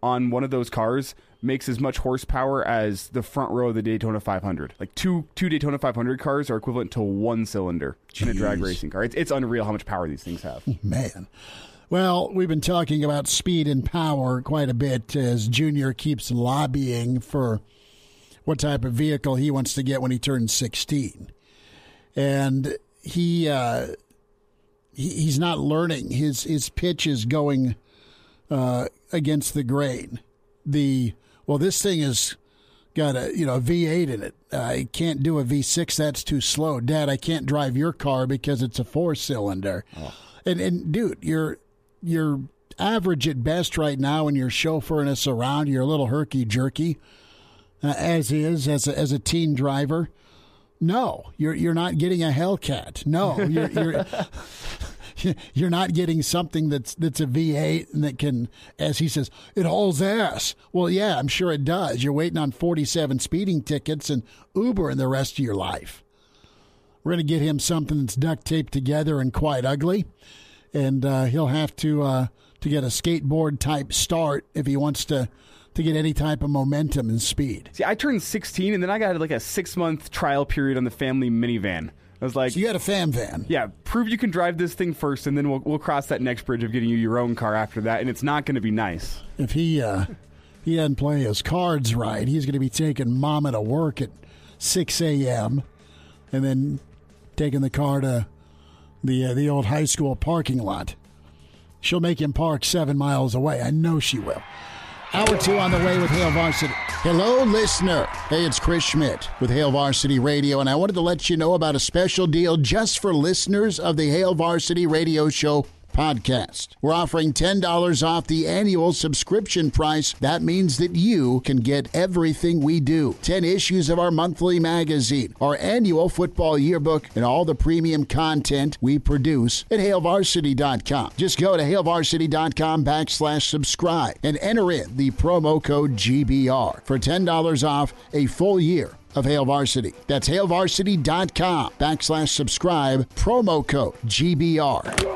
on one of those cars makes as much horsepower as the front row of the Daytona 500. Like two two Daytona 500 cars are equivalent to one cylinder Jeez. in a drag racing car. It's, it's unreal how much power these things have. Man. Well, we've been talking about speed and power quite a bit as Junior keeps lobbying for what type of vehicle he wants to get when he turns 16. And he, uh, he he's not learning. His his pitch is going uh, against the grain. The well, this thing has got a you know a V8 in it. I can't do a V6. That's too slow. Dad, I can't drive your car because it's a four cylinder. Oh. And and dude, you're you're average at best right now and you're chauffeuring us around. You're a little herky jerky, uh, as is as a, as a teen driver. No, you're you're not getting a Hellcat. No, you're, you're you're not getting something that's that's a V8 and that can, as he says, it hauls ass. Well, yeah, I'm sure it does. You're waiting on 47 speeding tickets and Uber in the rest of your life. We're going to get him something that's duct taped together and quite ugly, and uh, he'll have to uh, to get a skateboard type start if he wants to to get any type of momentum and speed. See, I turned 16 and then I got like a six month trial period on the family minivan. I was like, so you had a fam van. Yeah, prove you can drive this thing first, and then we'll we'll cross that next bridge of getting you your own car after that, and it's not going to be nice. If he uh, he doesn't play his cards right, he's going to be taking mama to work at six a.m. and then taking the car to the uh, the old high school parking lot. She'll make him park seven miles away. I know she will. Hour two on the way with Hail Varsity. Hello, listener. Hey, it's Chris Schmitz with Hail Varsity Radio, and I wanted to let you know about a special deal just for listeners of the Hail Varsity Radio Show podcast. We're offering $10 off the annual subscription price. That means that you can get everything we do 10 issues of our monthly magazine, our annual football yearbook, and all the premium content we produce at HailVarsity.com. Just go to HailVarsity.com backslash subscribe and enter in the promo code GBR for $10 off a full year of Hail Varsity. That's HailVarsity.com backslash subscribe, promo code GBR.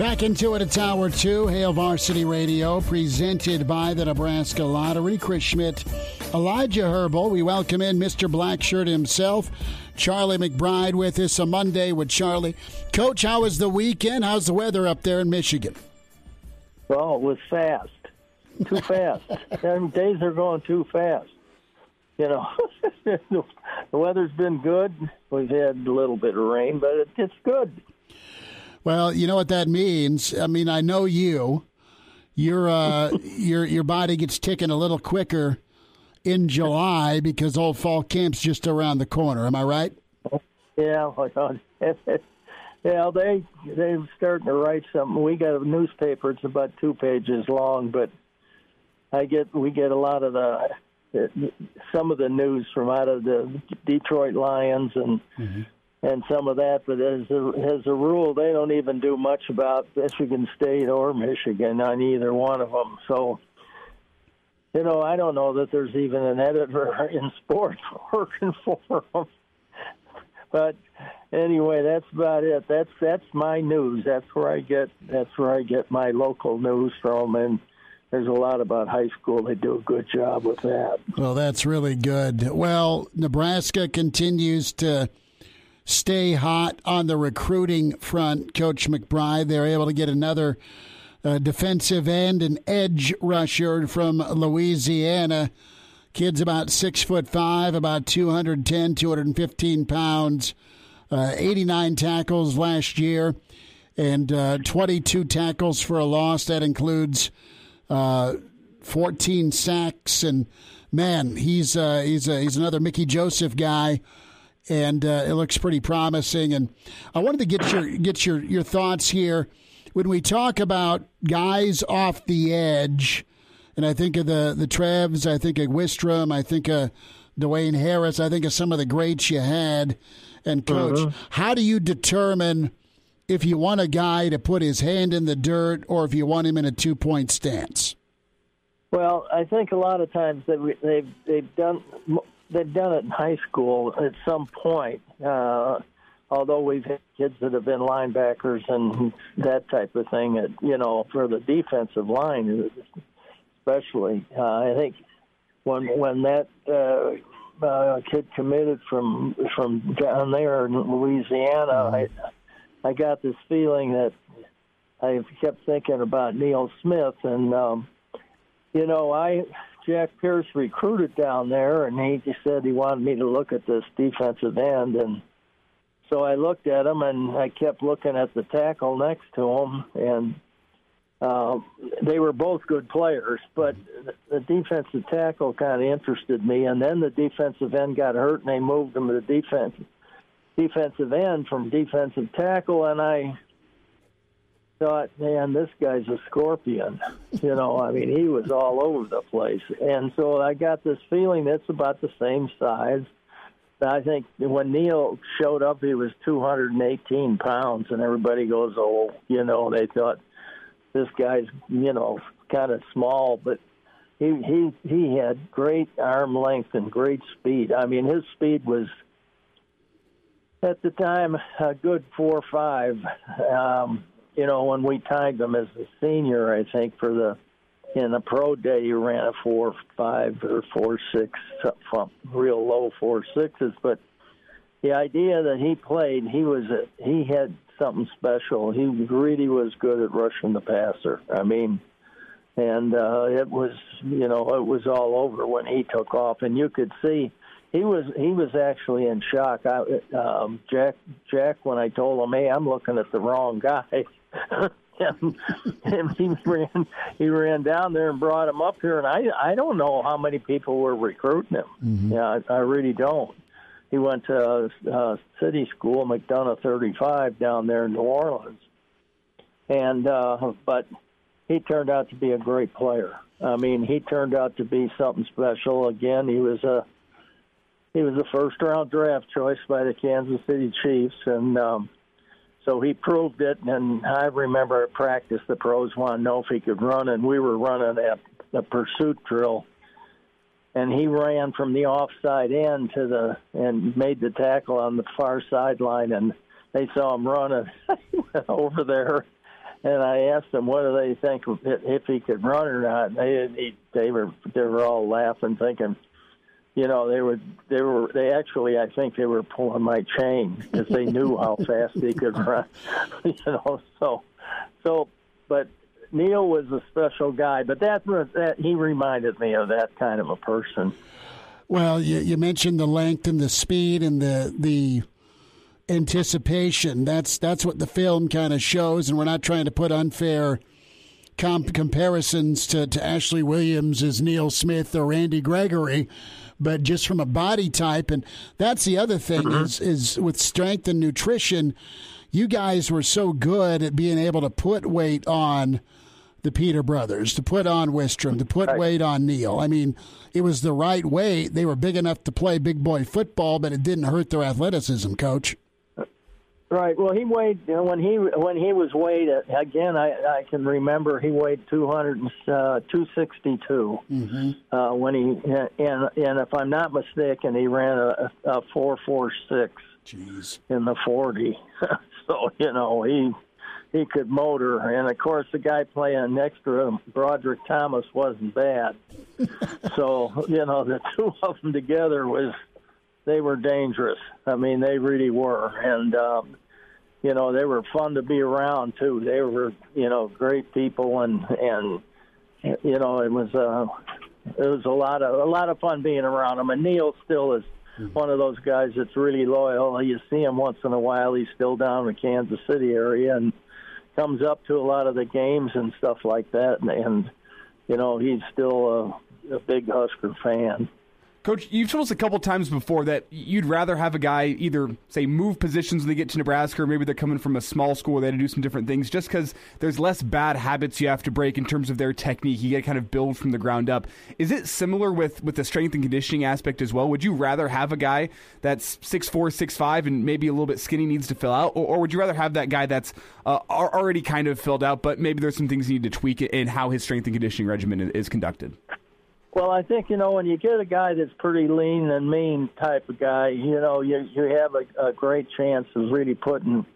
Back into it, it's hour two, Hail Varsity Radio, presented by the Nebraska Lottery. Chris Schmitz, Elijah Herbal. We welcome in Mr. Blackshirt himself, Charlie McBride, with us a Monday with Charlie. Coach, how was the weekend? How's the weather up there in Michigan? Well, it was fast, too fast. Days are going too fast. You know, the weather's been good. We've had a little bit of rain, but it's good. Well, you know what that means. I mean, I know you. Your uh, your your body gets ticking a little quicker in July because old fall camp's just around the corner. Am I right? Yeah, yeah. They they're starting to write something. We got a newspaper. It's about two pages long, but I get we get a lot of the some of the news from out of the Detroit Lions and. Mm-hmm and some of that. But as a, as a rule, they don't even do much about Michigan State or Michigan on either one of them. So, you know, I don't know that there's even an editor in sports working for them. But anyway, that's about it. That's that's my news. That's where I get that's where I get my local news from, and there's a lot about high school. They do a good job with that. Well, that's really good. Well, Nebraska continues to stay hot on the recruiting front, Coach McBride. They're able to get another uh, defensive end, an edge rusher from Louisiana. Kid's about six foot five, about 210, 215 pounds, uh, 89 tackles last year, and uh, 22 tackles for a loss. That includes uh, 14 sacks. And man, he's uh, he's he's another Mickey Joseph guy and uh, it looks pretty promising. And I wanted to get your get your your thoughts here when we talk about guys off the edge. And I think of the the Trevs, I think of Wistrom, I think of Dwayne Harris, I think of some of the greats you had. And coach, uh-huh. how do you determine if you want a guy to put his hand in the dirt or if you want him in a two point stance? Well, I think a lot of times they've they've, they've done they've done it in high school at some point. Uh, although we've had kids that have been linebackers and that type of thing, at, you know, for the defensive line, especially. Uh, I think when when that uh, uh, kid committed from from down there in Louisiana, mm-hmm. I I got this feeling that I kept thinking about Neil Smith, and um, you know, I Jack Pierce recruited down there, and he just said he wanted me to look at this defensive end, and so I looked at him, and I kept looking at the tackle next to him, and uh, they were both good players, but the defensive tackle kind of interested me, and then the defensive end got hurt, and they moved him to the defense defensive end from defensive tackle, and I thought, man, this guy's a scorpion. You know, I mean, he was all over the place. And so I got this feeling that's about the same size. I think when Neil showed up, he was 218 pounds, and everybody goes, oh, you know, they thought this guy's, you know, kind of small, but he he he had great arm length and great speed. I mean, his speed was at the time a good four five. Um, you know, when we tagged him as a senior, I think for the in the pro day he ran a four five or four six, real low four sixes. But the idea that he played, he was a, he had something special. He really was good at rushing the passer. I mean, and uh, it was you know it was all over when he took off, and you could see he was he was actually in shock. I, um, Jack Jack when I told him, hey, I'm looking at the wrong guy. and, and he ran he ran down there and brought him up here and I I don't know how many people were recruiting him. Mm-hmm. Yeah, I, I really don't. He went to uh, city school, McDonough 35 down there in New Orleans. And uh but he turned out to be a great player. I mean, he turned out to be something special. Again, he was a he was a first round draft choice by the Kansas City Chiefs, and um, so he proved it. And I remember at practice, the pros wanted to know if he could run, and we were running a, a pursuit drill, and he ran from the offside end to the and made the tackle on the far sideline, and they saw him running. over there and I asked them what do they think if he could run or not. They he, they were they were all laughing, thinking, you know, they were they were they actually I think they were pulling my chain because they knew how fast they could run. you know, so so but Neil was a special guy, but that that he reminded me of that kind of a person. Well, you, you mentioned the length and the speed and the the anticipation. That's that's what the film kind of shows, and we're not trying to put unfair comp- comparisons to, to Ashley Williams as Neil Smith or Randy Gregory, but just from a body type. And that's the other thing mm-hmm. is is with strength and nutrition, you guys were so good at being able to put weight on the Peter brothers, to put on Wistrom, to put right. weight on Neil. I mean, it was the right weight. They were big enough to play big boy football, but it didn't hurt their athleticism, coach. Right. Well, he weighed you know, when he when he was weighed again. I I can remember he weighed two hundred uh, two sixty two mm-hmm. uh, when he and and if I'm not mistaken, he ran a, a four four six in the forty. so you know he he could motor, and of course the guy playing next to him, Broderick Thomas, wasn't bad. so you know the two of them together was they were dangerous. I mean, they really were, and um, you know they were fun to be around too. They were you know great people, and and you know it was uh, it was a lot of a lot of fun being around them. And Neil still is mm-hmm. one of those guys that's really loyal. You see him once in a while. He's still down in the Kansas City area and comes up to a lot of the games and stuff like that. And, and you know he's still a, a big Husker fan. Coach, you've told us a couple times before that you'd rather have a guy either say move positions when they get to Nebraska, or maybe they're coming from a small school where they had to do some different things, just because there's less bad habits you have to break in terms of their technique. You get to kind of build from the ground up. Is it similar with with the strength and conditioning aspect as well? Would you rather have a guy that's six four, six five, and maybe a little bit skinny needs to fill out, or, or would you rather have that guy that's uh, already kind of filled out, but maybe there's some things you need to tweak in how his strength and conditioning regimen is conducted? Well, I think you know when you get a guy that's pretty lean and mean type of guy, you know you you have a, a great chance of really putting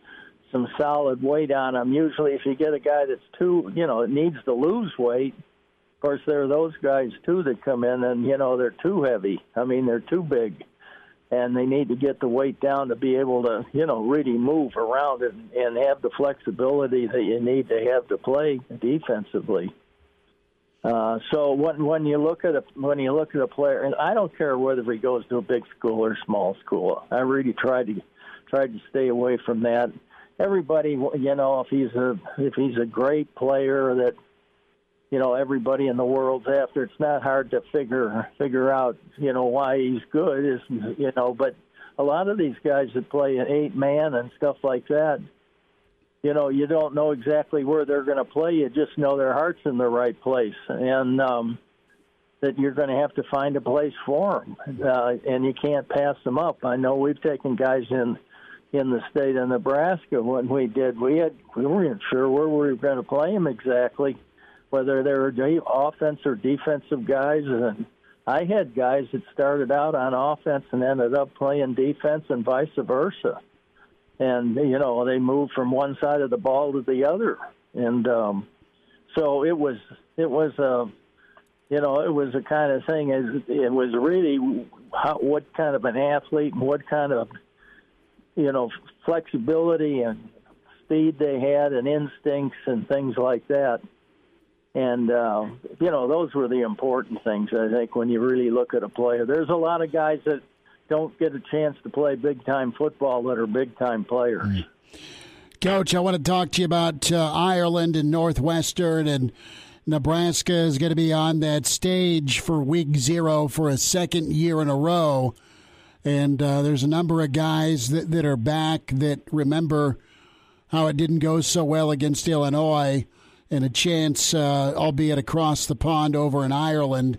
some solid weight on him. Usually, if you get a guy that's too, you know, it needs to lose weight, of course there are those guys too that come in and you know they're too heavy. I mean they're too big, and they need to get the weight down to be able to you know really move around and, and have the flexibility that you need to have to play defensively. Uh, so when when you look at a when you look at a player, and I don't care whether he goes to a big school or small school. I really tried to tried to stay away from that. Everybody, you know, if he's a if he's a great player that you know everybody in the world's after, it's not hard to figure figure out you know why he's good. Is you know, but a lot of these guys that play an eight man and stuff like that you know, you don't know exactly where they're going to play. You just know their heart's in the right place, and um, that you're going to have to find a place for them, uh, and you can't pass them up. I know we've taken guys in in the state of Nebraska when we did. We had we weren't sure where we were going to play them exactly, whether they were offense or defensive guys, and I had guys that started out on offense and ended up playing defense, and vice versa and you know they moved from one side of the ball to the other, and um, so it was it was a uh, you know it was a kind of thing as it was really how, what kind of an athlete and what kind of you know flexibility and speed they had and instincts and things like that. And uh, you know those were the important things I think when you really look at a player. There's a lot of guys that don't get a chance to play big time football that are big time players. Coach, I want to talk to you about uh, Ireland and Northwestern and Nebraska is going to be on that stage for week zero for a second year in a row. And uh, there's a number of guys that, that are back that remember how it didn't go so well against Illinois. and a chance, uh, albeit across the pond over in Ireland,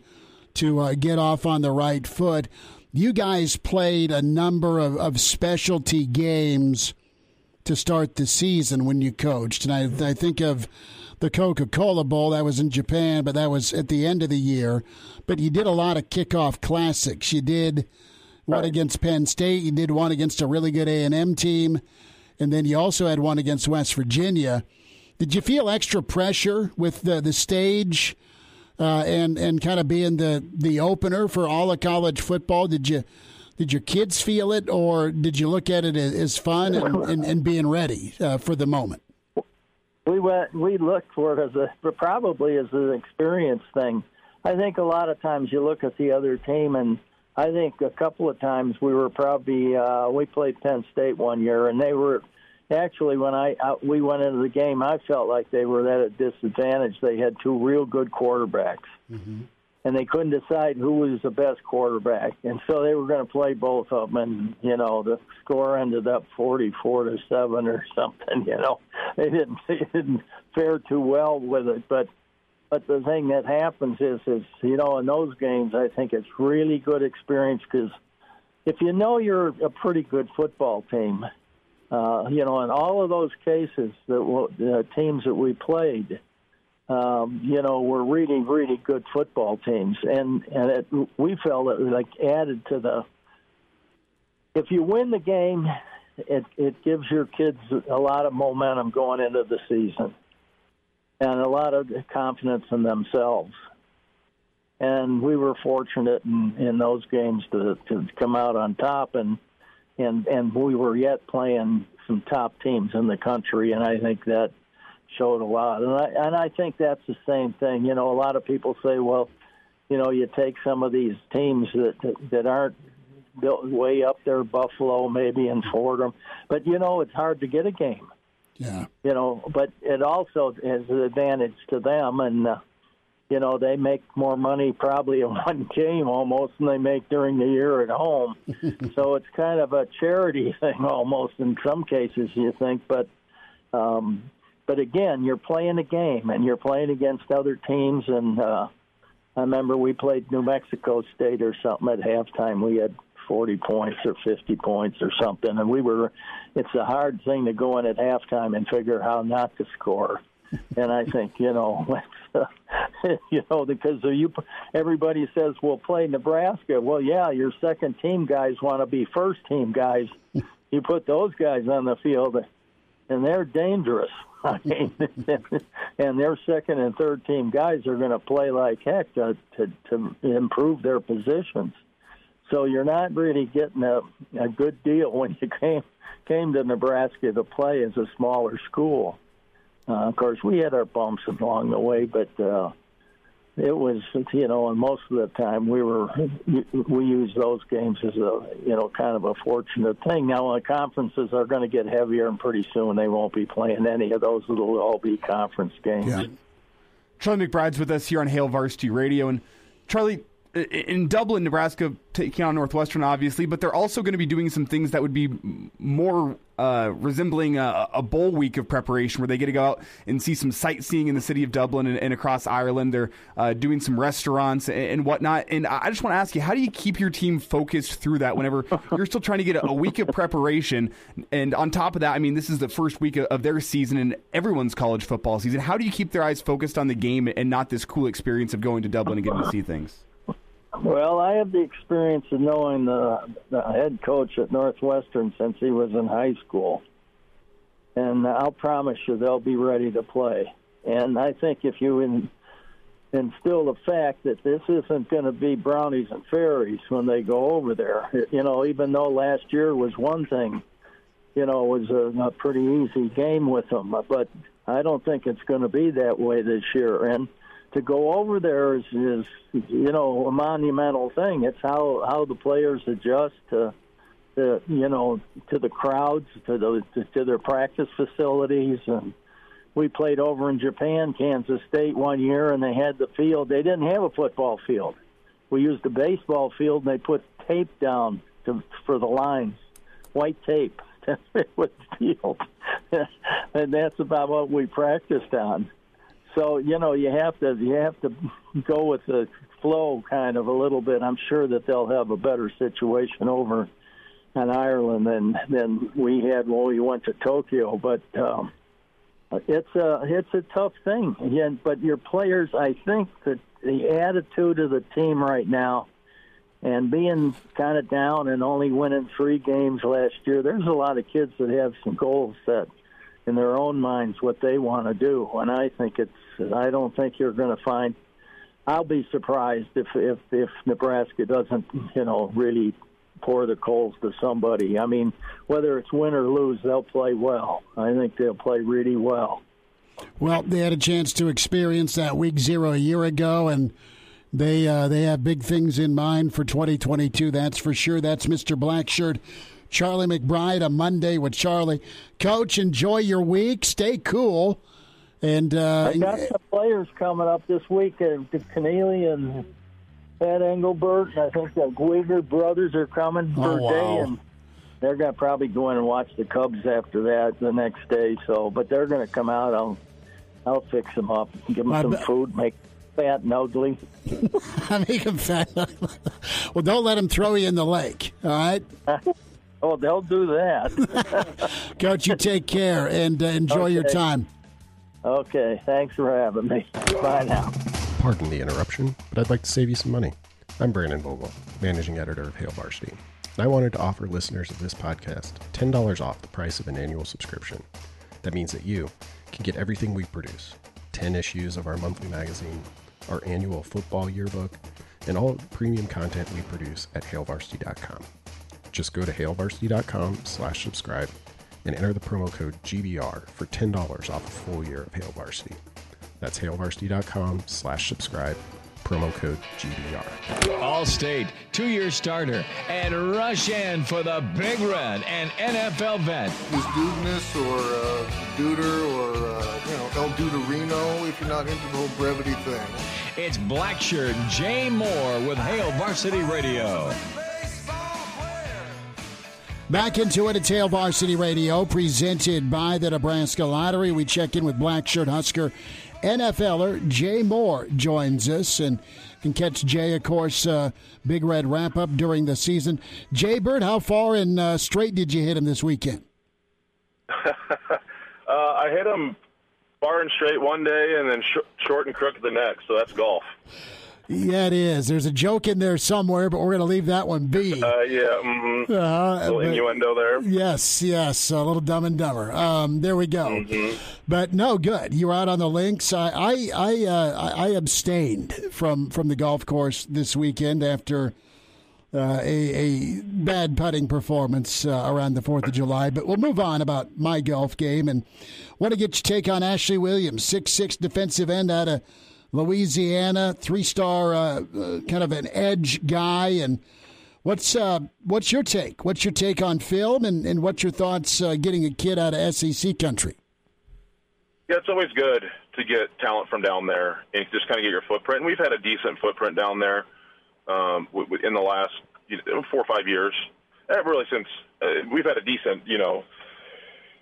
to uh, get off on the right foot. You guys played a number of, of specialty games to start the season when you coached. And I, I think of the Coca Cola Bowl, that was in Japan, but that was at the end of the year. But you did a lot of kickoff classics. You did one right. against Penn State, you did one against a really good A&M team, and then you also had one against West Virginia. Did you feel extra pressure with the, the stage uh, and, and kind of being the, the opener for all of college football? Did you did your kids feel it, or did you look at it as fun and, and, and being ready uh, for the moment? We went. We looked for it as a probably as an experience thing. I think a lot of times you look at the other team, and I think a couple of times we were probably uh, we played Penn State one year, and they were actually when I, I we went into the game, I felt like they were at a disadvantage. They had two real good quarterbacks. Mm-hmm and they couldn't decide who was the best quarterback, and so they were going to play both of them. And you know, the score ended up forty-four to seven or something. You know, they didn't they didn't fare too well with it, but. But the thing that happens is, is you know, in those games, I think it's really good experience because if you know you're a pretty good football team, uh, you know, in all of those cases, that the teams that we played, um, you know, were really, really good football teams, and and it, we felt it like added to the. If you win the game, it it gives your kids a lot of momentum going into the season, and a lot of confidence in themselves. And we were fortunate in, in those games to to come out on top, and and and we were yet playing some top teams in the country, and I think that showed a lot. And I and I think that's the same thing. You know, a lot of people say, well, you know, you take some of these teams that that aren't built way up there, Buffalo maybe and Fordham, but you know, it's hard to get a game. Yeah. You know, but it also has an advantage to them, and uh, you know they make more money probably in one game almost than they make during the year at home. so it's kind of a charity thing almost in some cases, you think, but. Um, but again, you're playing a game and you're playing against other teams. And uh, I remember we played New Mexico State or something at halftime. We had 40 points or 50 points or something, and we were. It's a hard thing to go in at halftime and figure how not to score. And I think you know, you know, because you everybody says we'll play Nebraska. Well, yeah, your second team guys want to be first team guys. You put those guys on the field, and they're dangerous. I mean, and their second and third team guys are going to play like heck to, to to improve their positions. So you're not really getting a a good deal when you came came to Nebraska to play as a smaller school. Uh, of course, we had our bumps along the way, but uh, it was you know and most of the time we were we use those games as a you know kind of a fortunate thing. Now the conferences are going to get heavier and pretty soon they won't be playing any of those it'll all be conference games. Yeah. charlie mcbride's with us here on hail varsity radio. And charlie in Dublin, Nebraska, taking on Northwestern, obviously, but they're also going to be doing some things that would be more uh, resembling a, a, bowl week of preparation, where they get to go out and see some sightseeing in the city of Dublin and, and across Ireland. They're uh, doing some restaurants and, and, whatnot. And I just want to ask you, how do you keep your team focused through that whenever you're still trying to get a, a, week of preparation? And on top of that, I mean, this is the first week of, of their season and everyone's college football season. How do you keep their eyes focused on the game and not this cool experience of going to Dublin and getting to see things? Well, I have the experience of knowing the, the head coach at Northwestern since he was in high school. And I'll promise you they'll be ready to play. And I think if you in, instill the fact that this isn't going to be brownies and fairies when they go over there, you know, even though last year was one thing, you know, was a, a pretty easy game with them. But I don't think it's going to be that way this year. And to go over there is, is you know a monumental thing. It's how how the players adjust to the you know to the crowds, to the to, their practice facilities, and we played over in Japan, Kansas State one year, and they had the field. They didn't have a football field. We used a baseball field, and they put tape down to, for the lines, white tape with the field, and that's about what we practiced on so you know you have to you have to go with the flow kind of a little bit. I'm sure that they'll have a better situation over in Ireland than than we had when we went to Tokyo, but. Um, it's a it's a tough thing, yeah, but your players, I think that the attitude of the team right now, and being kind of down and only winning three games last year, there's a lot of kids that have some goals set in their own minds what they want to do, and I think it's I don't think you're going to find. I'll be surprised if if if Nebraska doesn't you know really pour the coals to somebody. I mean, whether it's win or lose, they'll play well. I think they'll play really well. Well, they had a chance to experience that week zero a year ago, and they uh, they have big things in mind for 2022. That's for sure. That's Mr. Blackshirt. Charlie McBride, a Monday with Charlie. Coach, enjoy your week. Stay cool. And uh, I got some players coming up this week. Uh, Keneally and Pat Engelbert, and I think the Guiger brothers are coming for Oh, a wow. day, and they're going to probably go in and watch the Cubs after that the next day. So, but they're going to come out. I'll I'll fix them up, give them I some bet- food, make fat and ugly. I make him fat. well, don't let him throw you in the lake. All right, Oh, they'll do that. Coach. You take care and uh, enjoy your time. Okay, thanks for having me. Bye now. Pardon the interruption, but I'd like to save you some money. I'm Brandon Vogel, managing editor of Hail Varsity, and I wanted to offer listeners of this podcast $10 off the price of an annual subscription. That means that you can get everything we produce 10 issues of our monthly magazine, our annual football yearbook, and all the premium content we produce at hailvarsity.com. Just go to hailvarsity.com slash subscribe and enter the promo code GBR for $10 off a full year of Hail Varsity. That's hailvarsity.com slash subscribe, promo code GBR. All-State, two-year starter, and rush in for the Big Red and NFL vet. is Dudeness or uh, Duder or uh, you know El Duderino if you're not into the whole brevity thing. It's Blackshirt Jay Moore with Hail Varsity Radio. Back into it at Hail Varsity Radio, presented by the Nebraska Lottery. We check in with Black Shirt Husker NFLer Jay Moore joins us and can catch Jay, of course, uh, Big Red wrap up during the season. Jay Bird, how far and uh, straight did you hit him this weekend? Uh, I hit him far and straight one day, and then sh- short and crooked the next. So that's golf. Yeah, it is. There's a joke in there somewhere, but we're going to leave that one be. Uh, yeah, mm-hmm. Uh, little but- innuendo there. Yes, yes, a little dumb and dumber. Um, there we go. But no, good. You were out on the links. I I I, uh, I abstained from from the golf course this weekend after uh, a a bad putting performance uh, around the Fourth of July. But we'll move on about my golf game and want to get your take on Ashley Williams, six six defensive end out of Louisiana, three star uh, uh, kind of an edge guy and. What's uh, what's your take? What's your take on film, and, and what's your thoughts uh, getting a kid out of SEC country? Yeah, it's always good to get talent from down there and just kind of get your footprint. And we've had a decent footprint down there um, in the last four or five years. Really, since uh, we've had a decent, you know,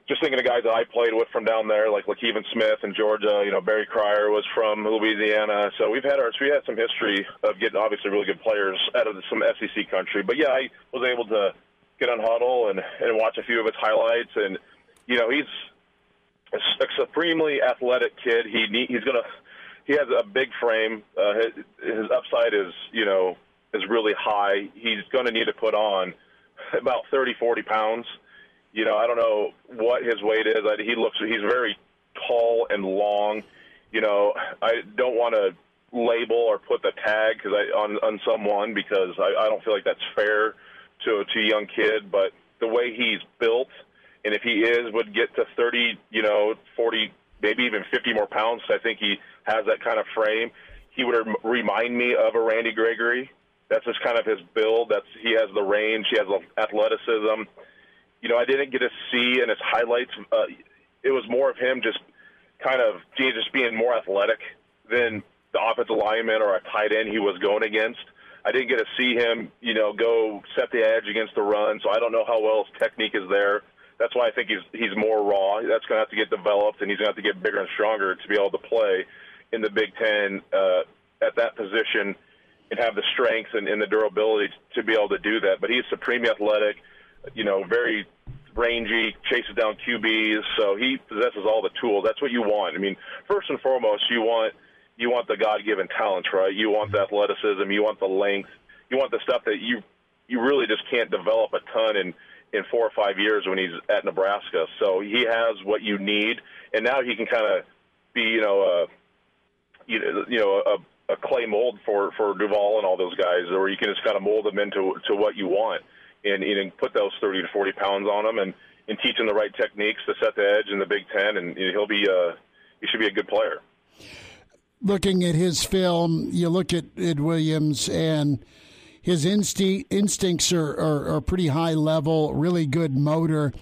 just thinking of guys that I played with from down there, like Le Kevin Smith in Georgia. You know, Barry Cryer was from Louisiana. So we've had our, we had some history of getting obviously really good players out of some SEC country. But yeah, I was able to get on Hudl and and watch a few of his highlights, and you know, he's a supremely athletic kid. He need, he's gonna he has a big frame. Uh, his, his upside is you know is really high. He's to need to put on about thirty forty pounds. You know, I don't know what his weight is. I, he looks he's very tall and long. You know, I don't want to label or put the tag because I on on someone because I, I don't feel like that's fair to to a young kid. But the way he's built, and if he is would get to 30, you know, 40, maybe even 50 more pounds. I think he has that kind of frame. He would remind me of a Randy Gregory. That's just kind of his build. That's he has the range. He has the athleticism. You know, I didn't get to see in his highlights. Uh, it was more of him just kind of just being more athletic than the offensive lineman or a tight end he was going against. I didn't get to see him, you know, go set the edge against the run, so I don't know how well his technique is there. That's why I think he's he's more raw. That's going to have to get developed, and he's going to have to get bigger and stronger to be able to play in the Big Ten uh, at that position and have the strength and, and the durability to be able to do that. But he's supremely athletic, you know, very rangy, chases down QBs, so he possesses all the tools. That's what you want. I mean, first and foremost, you want you want the God-given talents, right? You want the athleticism, you want the length, you want the stuff that you you really just can't develop a ton in in four or five years when he's at Nebraska. So he has what you need, and now he can kind of be, you know, a you know, a, a clay mold for for Duval and all those guys, or you can just kind of mold them into to what you want, and put those thirty to forty pounds on him and and teach him the right techniques to set the edge in the Big Ten, and he'll be uh he should be a good player. Looking at his film, you look at Ed Williams and his instinct, instincts are, are, are pretty high level, really good motor.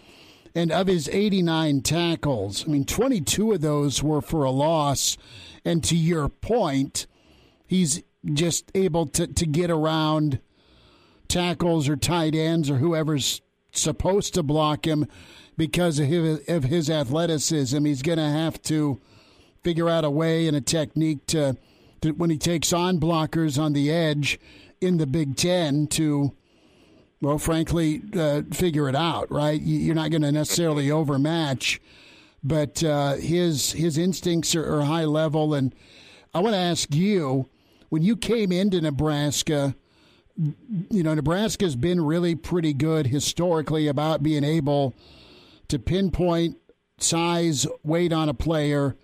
And of his 89 tackles, I mean, 22 of those were for a loss. And to your point, he's just able to, to get around tackles or tight ends or whoever's supposed to block him because of his, athleticism. He's going to have to figure out a way and a technique to, to when he takes on blockers on the edge in the Big Ten to, well, frankly, uh, figure it out. Right? You're not going to necessarily overmatch, but uh, his his instincts are, are high level. And I want to ask you, when you came into Nebraska. You know, Nebraska's been really pretty good historically about being able to pinpoint size, weight on a player,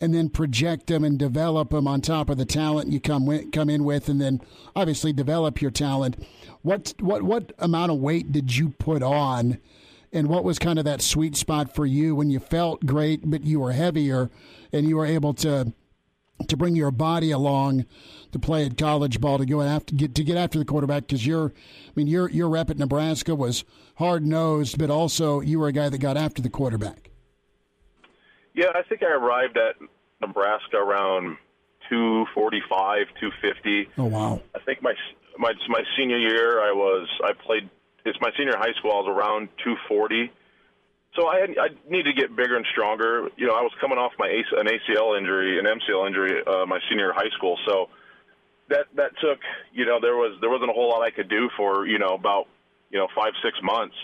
and then project them and develop them on top of the talent you come come in with, and then obviously develop your talent. What what what amount of weight did you put on, and what was kind of that sweet spot for you when you felt great but you were heavier, and you were able to to bring your body along to play at college ball to go after get to get after the quarterback because you're I mean your your rep at Nebraska was hard nosed, but also you were a guy that got after the quarterback. Yeah, I think I arrived at Nebraska around 245, 250. Oh wow! I think my my my senior year, I was I played. It's my senior high school. I was around 240. So I had, I needed to get bigger and stronger. You know, I was coming off my an ACL injury, an MCL injury, uh, my senior high school. So that that took. You know, there was there wasn't a whole lot I could do for you know about you know five six months.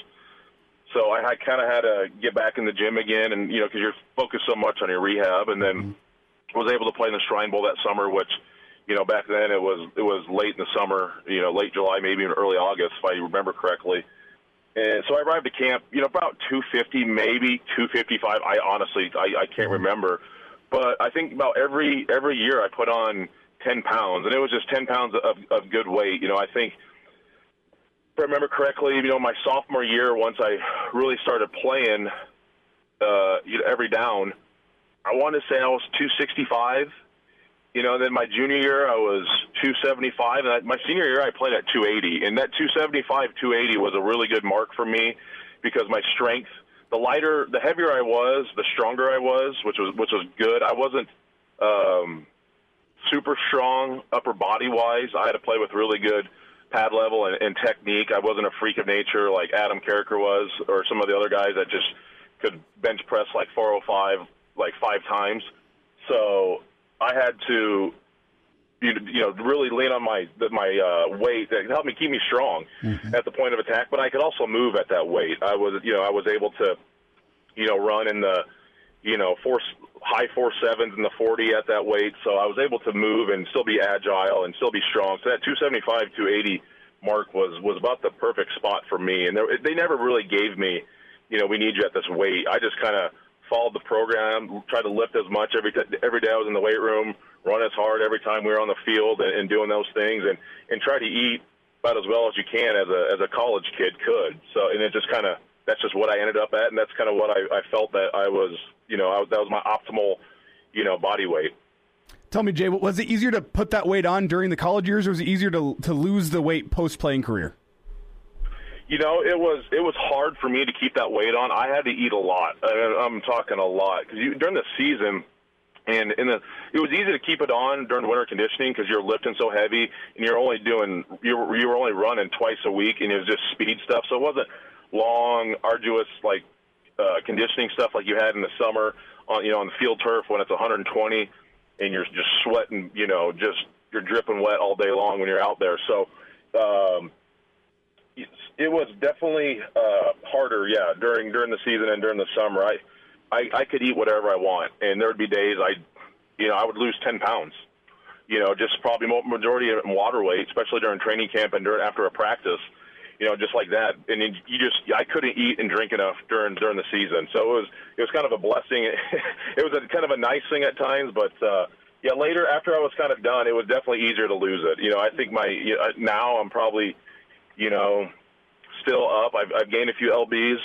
So I, I kind of had to get back in the gym again, and you know, because you're focused so much on your rehab, and then was able to play in the Shrine Bowl that summer, which you know back then it was it was late in the summer, you know, late July, maybe even early August, if I remember correctly. And so I arrived at camp, you know, about 250, maybe 255. I honestly, I, I can't remember, but I think about every every year I put on 10 pounds, and it was just 10 pounds of, of good weight. You know, I think if I remember correctly, you know, my sophomore year, once I really started playing, uh, you know, every down, I want to say I was 265. You know, then my junior year I was 275, and I, my senior year I played at 280. And that 275, 280 was a really good mark for me because my strength, the lighter, the heavier I was, the stronger I was, which was which was good. I wasn't um, super strong upper body wise. I had to play with really good pad level and, and technique. I wasn't a freak of nature like Adam Carriker was, or some of the other guys that just could bench press like 405 like five times. So I had to, you know, really lean on my my uh, weight that helped me keep me strong mm-hmm. at the point of attack. But I could also move at that weight. I was, you know, I was able to, you know, run in the, you know, four high four sevens in the forty at that weight. So I was able to move and still be agile and still be strong. So that two seventy five, two eighty mark was was about the perfect spot for me. And there, they never really gave me, you know, we need you at this weight. I just kind of followed the program, tried to lift as much every t- every day I was in the weight room, run as hard every time we were on the field, and, and doing those things, and and try to eat about as well as you can as a as a college kid could. So and it just kind of that's just what I ended up at, and that's kind of what I, I felt that I was, you know, I, that was my optimal, you know, body weight. Tell me, Jay, was it easier to put that weight on during the college years, or was it easier to to lose the weight post playing career? You know, it was it was hard for me to keep that weight on. I had to eat a lot. I'm talking a lot because during the season, and in the it was easy to keep it on during winter conditioning because you're lifting so heavy and you're only doing you you were only running twice a week and it was just speed stuff. So it wasn't long, arduous like uh, conditioning stuff like you had in the summer on you know on the field turf when it's 120 and you're just sweating, you know, just you're dripping wet all day long when you're out there. So um, it was definitely uh, harder, yeah, during during the season and during the summer. I, I I could eat whatever I want, and there would be days I, you know, I would lose 10 pounds. You know, just probably majority of it in water weight, especially during training camp and during after a practice you know, just like that. And you just, I couldn't eat and drink enough during during the season. So it was it was kind of a blessing. it was a kind of a nice thing at times, but uh, yeah, later after I was kind of done, it was definitely easier to lose it. You know, I think my you know, now I'm probably, you know, still up. I've, I've gained a few lbs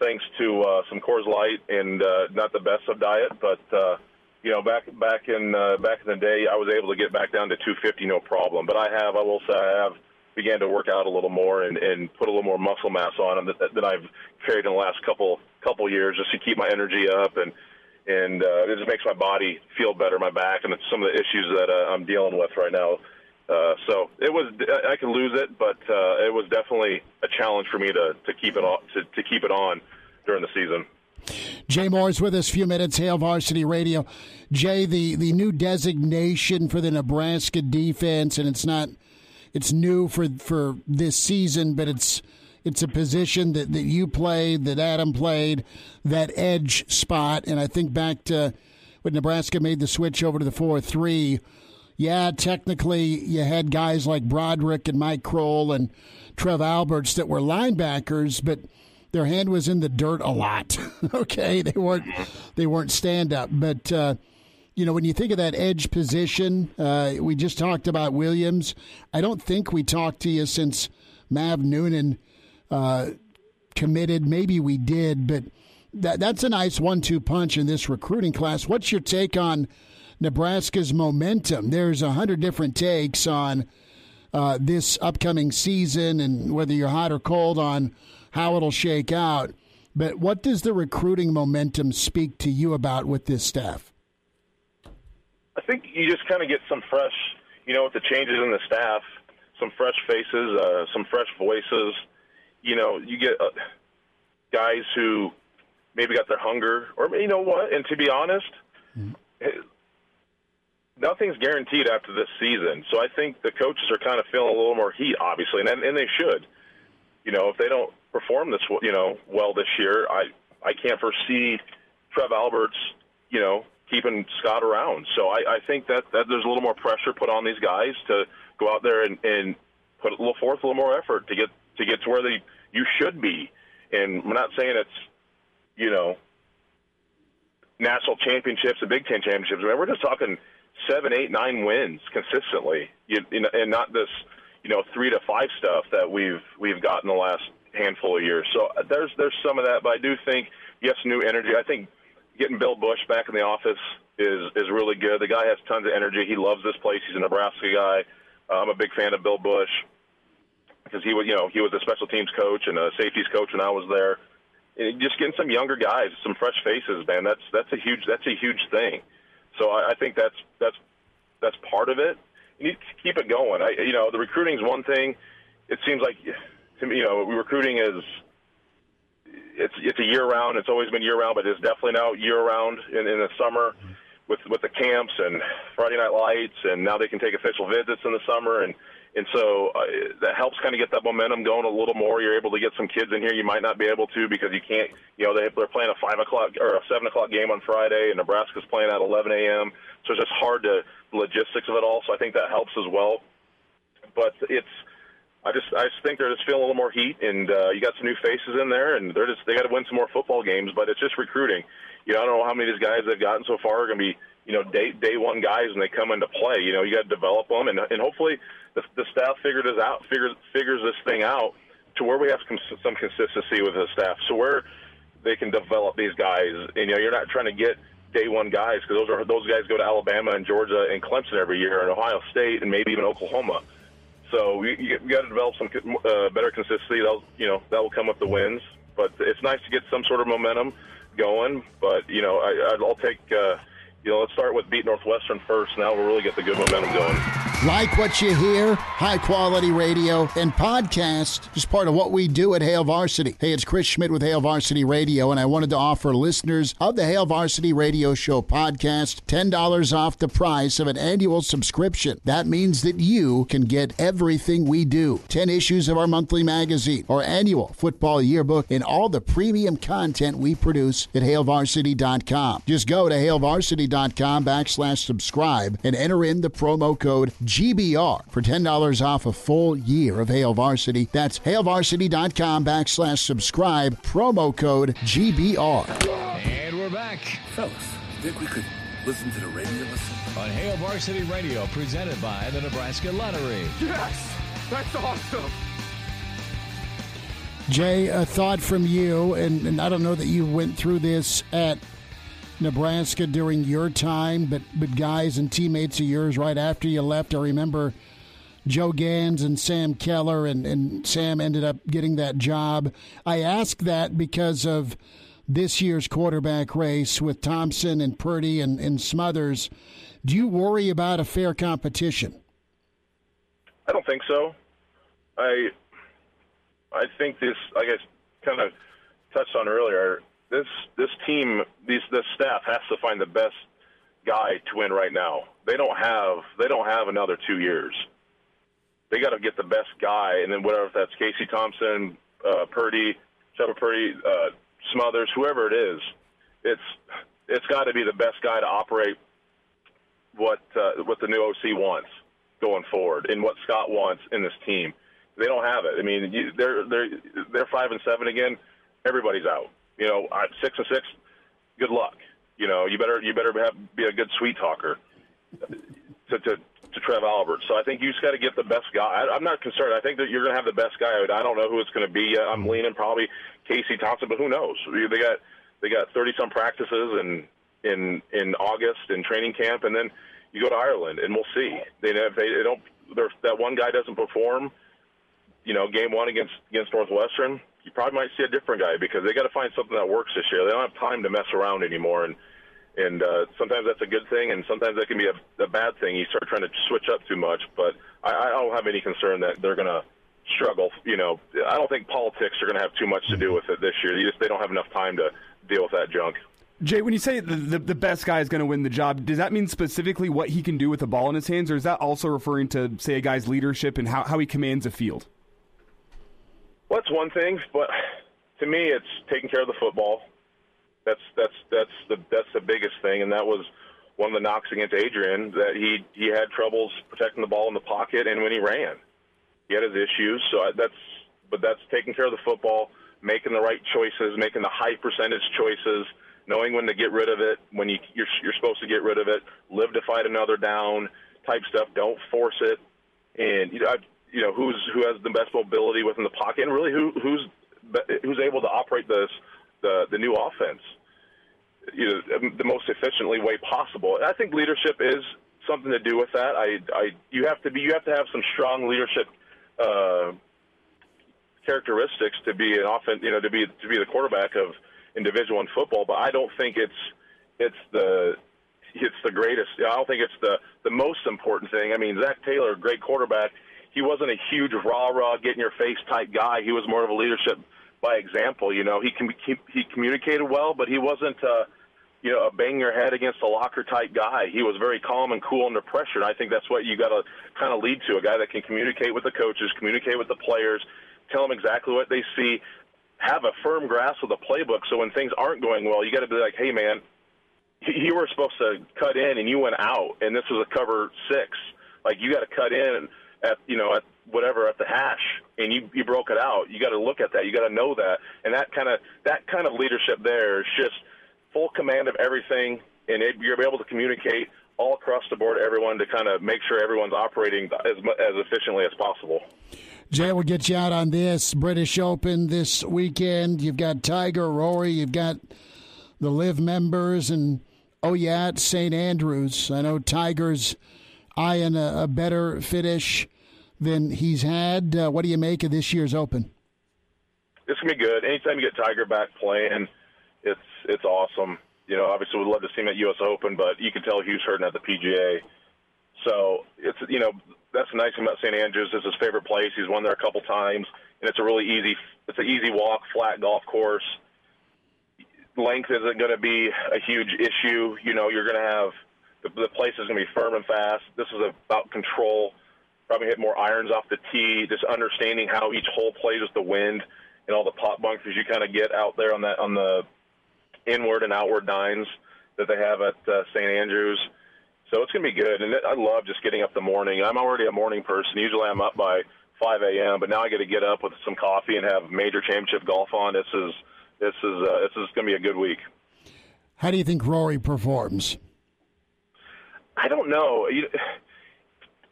thanks to uh, some Coors Light and uh, not the best of diet, but. Uh, you know, back back in uh, back in the day, I was able to get back down to 250 no problem. But I have, I will say, I have began to work out a little more and, and put a little more muscle mass on them that, that I've carried in the last couple couple years just to keep my energy up and and uh, it just makes my body feel better, my back, and it's some of the issues that uh, I'm dealing with right now. Uh, so it was I can lose it, but uh, it was definitely a challenge for me to, to keep it on to, to keep it on during the season. Jay Moore's with us. A few minutes. Hail Varsity Radio. Jay, the the new designation for the Nebraska defense, and it's not it's new for for this season, but it's it's a position that, that you played, that Adam played, that edge spot. And I think back to when Nebraska made the switch over to the 4 3. Yeah, technically, you had guys like Broderick and Mike Croel and Trev Alberts that were linebackers, but their hand was in the dirt a lot. okay, they weren't they weren't stand up, but uh, you know, when you think of that edge position, uh, we just talked about Williams. I don't think we talked to you since Mav Noonan uh, committed. Maybe we did, but that that's a nice one-two punch in this recruiting class. What's your take on Nebraska's momentum? There's a hundred different takes on uh, this upcoming season and whether you're hot or cold on how it'll shake out. But what does the recruiting momentum speak to you about with this staff? I think you just kind of get some fresh, you know, with the changes in the staff, some fresh faces, uh, some fresh voices. You know, you get uh, guys who maybe got their hunger, or you know what? And to be honest, mm-hmm. Nothing's guaranteed after this season. So I think the coaches are kind of feeling a little more heat, obviously, and and they should. You know, if they don't perform this, you know, well this year, I I can't foresee Trev Alberts, you know, keeping Scott around. So I, I think that, that there's a little more pressure put on these guys to go out there and, and put a little forth a little more effort to get to get to where they you should be. And I'm not saying it's you know national championships and Big Ten championships. I mean, we're just talking seven, eight, nine wins consistently, you, you know, and not this you know three to five stuff that we've we've got in the last handful of years. So uh, there's there's some of that, but I do think yes, new energy. I think getting Bill Busch back in the office is is really good. The guy has tons of energy. He loves this place. He's a Nebraska guy. Uh, I'm a big fan of Bill Busch because he was, you know, he was a special teams coach and a safeties coach when I was there. And just getting some younger guys, some fresh faces, man. That's that's a huge that's a huge thing. So I, I think that's that's that's part of it. You need to keep it going. I, you know, the recruiting is one thing. It seems like, to me, you know, recruiting is it's it's a year round. It's always been year round, but it's definitely now year round in, in the summer with with the camps and Friday night lights, and now they can take official visits in the summer, and and so uh, that helps kind of get that momentum going a little more. You're able to get some kids in here you might not be able to because you can't. You know they they're playing a five o'clock or a seven o'clock game on Friday, and Nebraska's playing at 11 a.m. So it's just hard to logistics of it all. So I think that helps as well. But it's I just I just think they're just feeling a little more heat, and uh, you got some new faces in there, and they're just they got to win some more football games. But it's just recruiting. You know, I don't know how many of these guys they've gotten so far are going to be you know day day one guys when they come into play. You know, you got to develop them, and and hopefully the, the staff figures this out figures figures this thing out to where we have some, some consistency with the staff, so where they can develop these guys. And, you know, you're not trying to get day one guys because those are those guys go to Alabama and Georgia and Clemson every year, and Ohio State, and maybe even Oklahoma. So we, you, got to develop some uh, better consistency. That'll, you know, that will come with the wins. But it's nice to get some sort of momentum going. But you know, I, I'll take. Uh, you know, let's start with beat Northwestern first. Now we'll really get the good momentum going. Like what you hear? High quality radio and podcast is part of what we do at Hail Varsity. Hey, it's Chris Schmitz with Hail Varsity Radio, and I wanted to offer listeners of the Hail Varsity Radio Show podcast $10 off the price of an annual subscription. That means that you can get everything we do 10 issues of our monthly magazine, our annual football yearbook, and all the premium content we produce at hailvarsity.com. Just go to hailvarsity.com backslash subscribe and enter in the promo code GBR for $10 off a full year of Hail Varsity. That's hailvarsity.com backslash subscribe, promo code GBR. And we're back Fellas, think we could listen to the radio listen? on Hail Varsity Radio, presented by the Nebraska Lottery. Yes! That's awesome! Jay, a thought from you, and, and I don't know that you went through this at Nebraska during your time, but but guys and teammates of yours right after you left, I remember Joe Ganz and Sam Keller, and, and Sam ended up getting that job. I ask that because of this year's quarterback race with Thompson and Purdy and, and Smothers. Do you worry about a fair competition? I don't think so. I I think this, I guess, kind of touched on earlier. This this team, these this staff has to find the best guy to win right now. They don't have they don't have another two years. They got to get the best guy, and then whatever if that's Casey Thompson, uh, Purdy, Trevor Purdy, uh, Smothers, whoever it is, it's it's got to be the best guy to operate what uh, what the new OC wants going forward and what Scott wants in this team. They don't have it. I mean, you, they're they're they're five and seven again. Everybody's out. You know, uh, six and six. Good luck. You know, you better you better have, be a good sweet talker to to to Trev Albert. So I think you just got to get the best guy. I, I'm not concerned. I think that you're going to have the best guy. I don't know who it's going to be. I'm leaning probably Casey Thompson, but who knows? They got they got 30 some practices in in in August in training camp, and then you go to Ireland, and we'll see. They if they, they don't. That one guy doesn't perform, you know, game one against against Northwestern, you probably might see a different guy because they got to find something that works this year. They don't have time to mess around anymore, and and uh, sometimes that's a good thing, and sometimes that can be a, a bad thing. You start trying to switch up too much, but I, I don't have any concern that they're going to struggle. You know, I don't think politics are going to have too much to do with it this year. You just they don't have enough time to deal with that junk. Jay, when you say the, the, the best guy is going to win the job, does that mean specifically what he can do with the ball in his hands, or is that also referring to, say, a guy's leadership and how, how he commands a field? Well, that's one thing, but to me, it's taking care of the football. That's that's that's the that's the biggest thing, and that was one of the knocks against Adrian that he he had troubles protecting the ball in the pocket and when he ran, he had his issues. So I, that's but that's taking care of the football, making the right choices, making the high percentage choices, knowing when to get rid of it, when you you're, you're supposed to get rid of it, live to fight another down type stuff. Don't force it, and you know I, you know who's who has the best mobility within the pocket, and really who who's who's able to operate this the the new offense you know the most efficiently way possible. I think leadership is something to do with that. I, I you have to be you have to have some strong leadership uh, characteristics to be an offense, you know, to be to be the quarterback of individual in football. But I don't think it's it's the it's the greatest. I don't think it's the the most important thing. I mean, Zach Taylor, great quarterback. He wasn't a huge rah rah, get in your face type guy. He was more of a leadership by example. You know, he can he, he communicated well, but he wasn't uh, you know a bang your head against a locker type guy. He was very calm and cool under pressure. And I think that's what you got to kind of lead to a guy that can communicate with the coaches, communicate with the players, tell them exactly what they see, have a firm grasp of the playbook. So when things aren't going well, you got to be like, hey man, you were supposed to cut in and you went out, and this was a cover six. Like you got to cut in at you know at whatever at the hash and you you broke it out you got to look at that you got to know that and that kind of that kind of leadership there is just full command of everything and it, you're able to communicate all across the board everyone to kind of make sure everyone's operating as as efficiently as possible Jay, we'll get you out on this British Open this weekend. You've got Tiger, Rory, you've got the LIV members, and oh yeah, it's St. Andrews. I know Tiger's eyeing a, a better finish than he's had. Uh, what do you make of this year's Open? It's gonna be good. Anytime you get Tiger back playing, it's it's awesome. You know, obviously we'd love to see him at U.S. Open, but you can tell Hugh's hurting at the PGA. So it's you know that's the nice thing about St. Andrews. It's his favorite place. He's won there a couple times, and it's a really easy it's an easy walk, flat golf course. Length isn't going to be a huge issue. You know, you're going to have the, the place is going to be firm and fast. This is about control. Probably hit more irons off the tee. Just understanding how each hole plays with the wind and all the pot bunkers you kind of get out there on that on the inward and outward nines that they have at uh, St. Andrews. So it's going to be good. And I love just getting up the morning. I'm already a morning person. Usually I'm up by 5 a.m., but now I get to get up with some coffee and have major championship golf on. This is this is uh, this is going to be a good week. How do you think Rory performs? I don't know.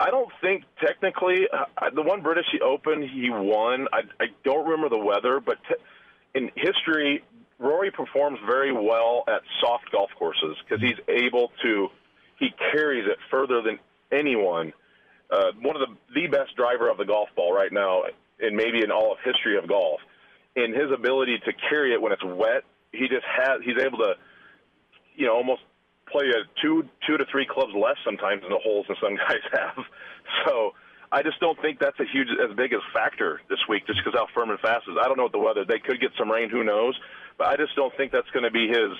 I don't think technically uh, the one British Open he won. I, I don't remember the weather, but t- in history, Rory performs very well at soft golf courses because he's able to. He carries it further than anyone. Uh, one of the the best driver of the golf ball right now, and maybe in all of history of golf. In his ability to carry it when it's wet, he just has. He's able to, you know, almost play a two two to three clubs less sometimes in the holes than some guys have. So I just don't think that's a huge as big a factor this week, just because how firm and fast is. I don't know what the weather. They could get some rain. Who knows? But I just don't think that's going to be his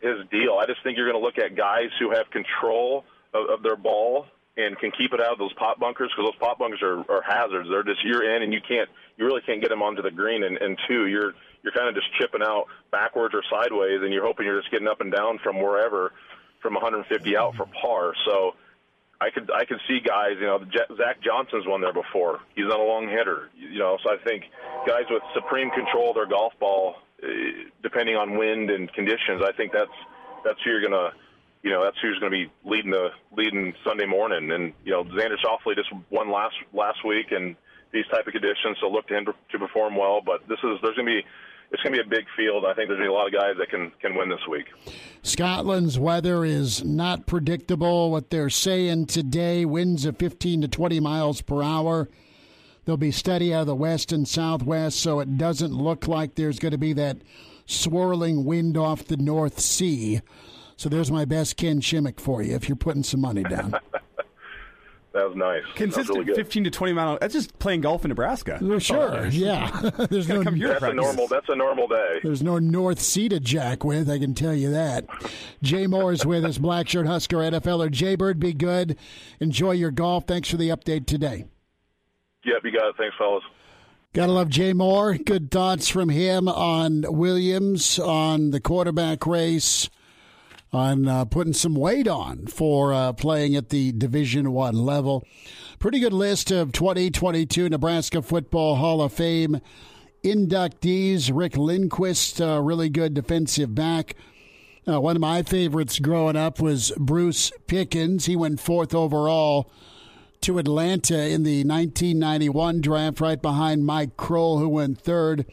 his deal. I just think you're going to look at guys who have control of, of their ball and can keep it out of those pot bunkers because those pot bunkers are, are hazards. They're just you're in and you can't you really can't get them onto the green. And, and two, you're you're kind of just chipping out backwards or sideways, and you're hoping you're just getting up and down from wherever from 150 out for par. So I could I could see guys, you know, Zach Johnson's won there before. He's not a long hitter, you know. So I think guys with supreme control of their golf ball, uh, depending on wind and conditions, I think that's that's who you're gonna, you know, that's who's gonna be leading the leading Sunday morning. And you know, Xander Schauffele just won last last week, and these type of conditions, so look to him to perform well. But this is there's gonna be it's going to be a big field. I think there's going to be a lot of guys that can can win this week. Scotland's weather is not predictable. What they're saying today: winds of 15 to 20 miles per hour. They'll be steady out of the west and southwest, so it doesn't look like there's going to be that swirling wind off the North Sea. So there's my best Ken Shimmick for you if you're putting some money down. That was nice. Consistent really 15 to 20 mile. That's just playing golf in Nebraska. Well, sure, yeah. There's no come here That's a normal. That's a normal day. There's no North Sea to jack with, I can tell you that. Jay Moore is with us, Black Shirt Husker NFLer. Jay Bird, be good. Enjoy your golf. Thanks for the update today. Yep, you got it. Thanks, fellas. Gotta love Jay Moore. Good thoughts from him on Williams, on the quarterback race on uh, putting some weight on for uh, playing at the Division One level. Pretty good list of 2022 Nebraska Football Hall of Fame inductees. Rick Lindquist, uh, really good defensive back. Uh, one of my favorites growing up was Bruce Pickens. He went fourth overall to Atlanta in the 1991 draft, right behind Mike Croel, who went third.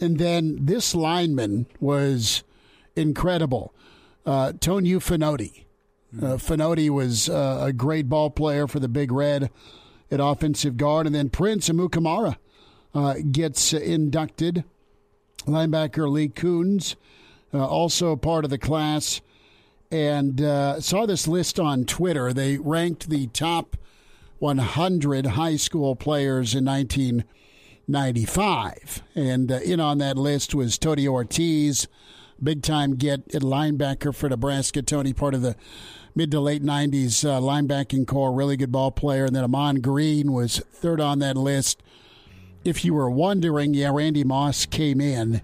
And then this lineman was incredible uh, Toniu Fonoti. Uh, Fonoti was uh, a great ball player for the Big Red at offensive guard. And then Prince Amukamara uh, gets inducted. Linebacker Lee Kunz, uh, also part of the class. And uh, saw this list on Twitter. They ranked the top 100 high school players in 1995. And uh, in on that list was Tony Ortiz big time get at linebacker for Nebraska. Tony, part of the mid to late 90s uh, linebacking core, really good ball player. And then Ahman Green was third on that list. If you were wondering, yeah, Randy Moss came in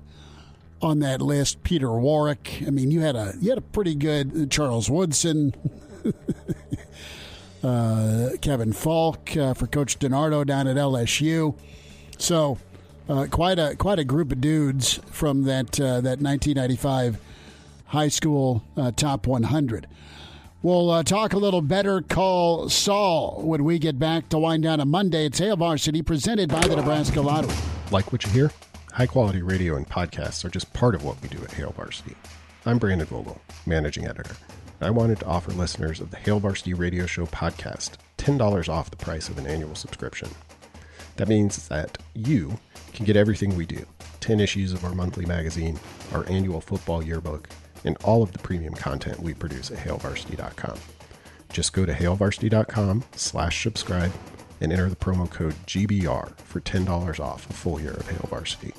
on that list. Peter Warrick. I mean, you had a you had a pretty good uh, Charles Woodson. uh, Kevin Faulk uh, for Coach DiNardo down at LSU. So uh, quite a quite a group of dudes from that uh, that 1995 high school uh, top 100. We'll uh, talk a little better. Call Saul when we get back to wind down a Monday. It's Hail Varsity presented by the Nebraska Lottery. Like what you hear? High quality radio and podcasts are just part of what we do at Hail Varsity. I'm Brandon Vogel, managing editor. I wanted to offer listeners of the Hail Varsity Radio Show podcast $10 off the price of an annual subscription. That means that you can get everything we do 10 issues of our monthly magazine, our annual football yearbook, and all of the premium content we produce at hailvarsity.com. Just go to hailvarsity.com slash subscribe and enter the promo code GBR for $10 off a full year of Hail Varsity.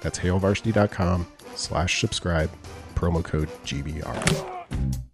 That's hailvarsity.com slash subscribe, promo code GBR.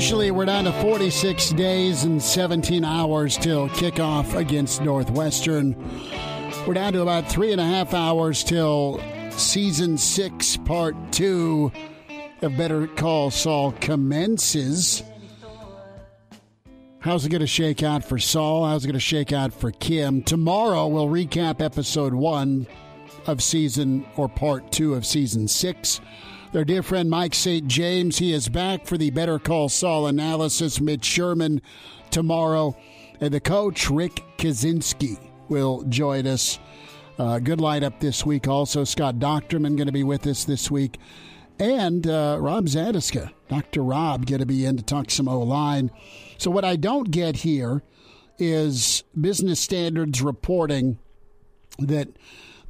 Officially, we're down to 46 days and 17 hours till kickoff against Northwestern. We're down to about three and a half hours till season six, part two of Better Call Saul commences. How's it going to shake out for Saul? How's it going to shake out for Kim? Tomorrow, we'll recap episode one of season or part two of season six. Their dear friend Mike St. James, he is back for the Better Call Saul analysis. Mitch Sherman tomorrow. And the coach, Rick Kaczenski, will join us. Uh, good lineup this week. Also, Scott Doctorman going to be with us this week. And uh, Rob Zatechka, Dr. Rob, going to be in to talk some O line. So, what I don't get here is business standards reporting that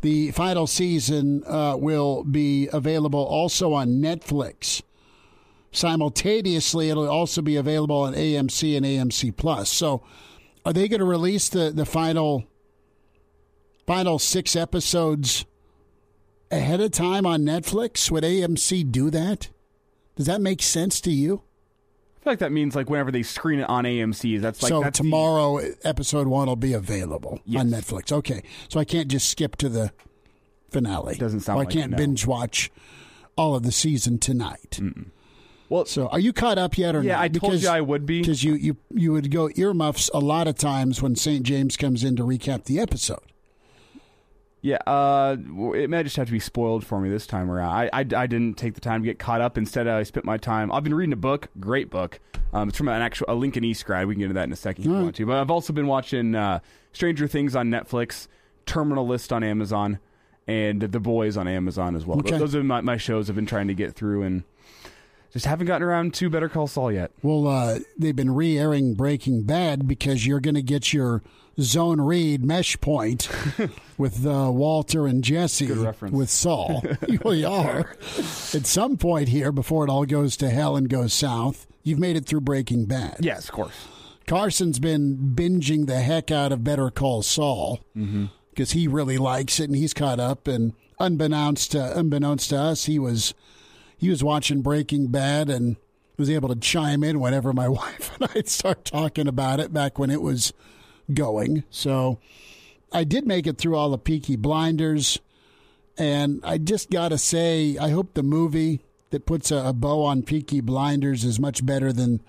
the final season uh, will be available also on Netflix. Simultaneously, it'll also be available on AMC and AMC Plus. So, are they going to release the, the final final six episodes ahead of time on Netflix? Would AMC do that? Does that make sense to you? I feel like that means like whenever they screen it on AMC, that's like so that's the- tomorrow, episode one will be available Yes. on Netflix. Okay, so I can't just skip to the finale. Doesn't sound Or I like it, can't no. binge watch all of the season tonight. Well, So, are you caught up yet or Yeah, not? I told you I would be. because you, you you would go earmuffs a lot of times when St. James comes in to recap the episode. Yeah, uh, it may just have to be spoiled for me this time around. I, I, I didn't take the time to get caught up. Instead, I spent my time. I've been reading a book, great book. Um, it's from an actual a Lincoln East grad. We can get into that in a second if you want to. But I've also been watching uh, Stranger Things on Netflix, Terminal List on Amazon, and The Boys on Amazon as well. Okay. Those are my, my shows I've been trying to get through, and just haven't gotten around to Better Call Saul yet. Well, uh, they've been re-airing Breaking Bad because you're going to get your zone read mesh point with uh, Walter and Jesse with Saul. you really are. At some point here, before it all goes to hell and goes south, you've made it through Breaking Bad. Yes, of course. Carson's been binging the heck out of Better Call Saul because he really likes it and he's caught up. And unbeknownst to, unbeknownst to us, he was he was watching Breaking Bad and was able to chime in whenever my wife and I'd start talking about it back when it was going. So I did make it through all the Peaky Blinders, and I just got to say, I hope the movie that puts a, a bow on Peaky Blinders is much better than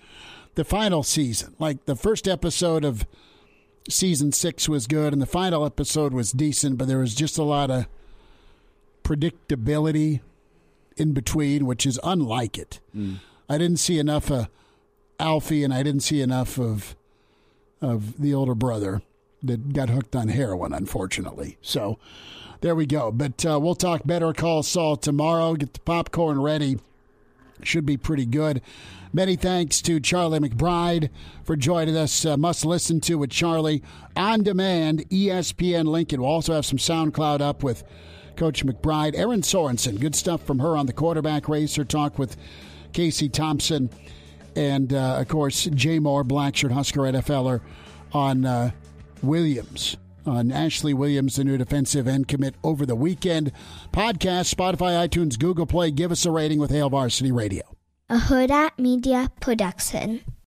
the final season. Like the first episode of season six was good, and the final episode was decent, but there was just a lot of predictability in between, which is unlike it. Mm. I didn't see enough of Alfie, and I didn't see enough of of the older brother that got hooked on heroin, unfortunately. So there we go. But uh, we'll talk Better Call Saul tomorrow. Get the popcorn ready. Should be pretty good. Many thanks to Charlie McBride for joining us. Uh, must listen to with Charlie on demand, ESPN Lincoln. We'll also have some SoundCloud up with Coach McBride. Erin Sorensen, good stuff from her on the quarterback race. Her talk with Casey Thompson. And, uh, of course, Jay Moore, Blackshirt Husker NFLer on uh, Williams. On Ashley Williams, the new defensive end commit over the weekend. Podcast, Spotify, iTunes, Google Play. Give us a rating with Hail Varsity Radio. A Hurrdat Media Production.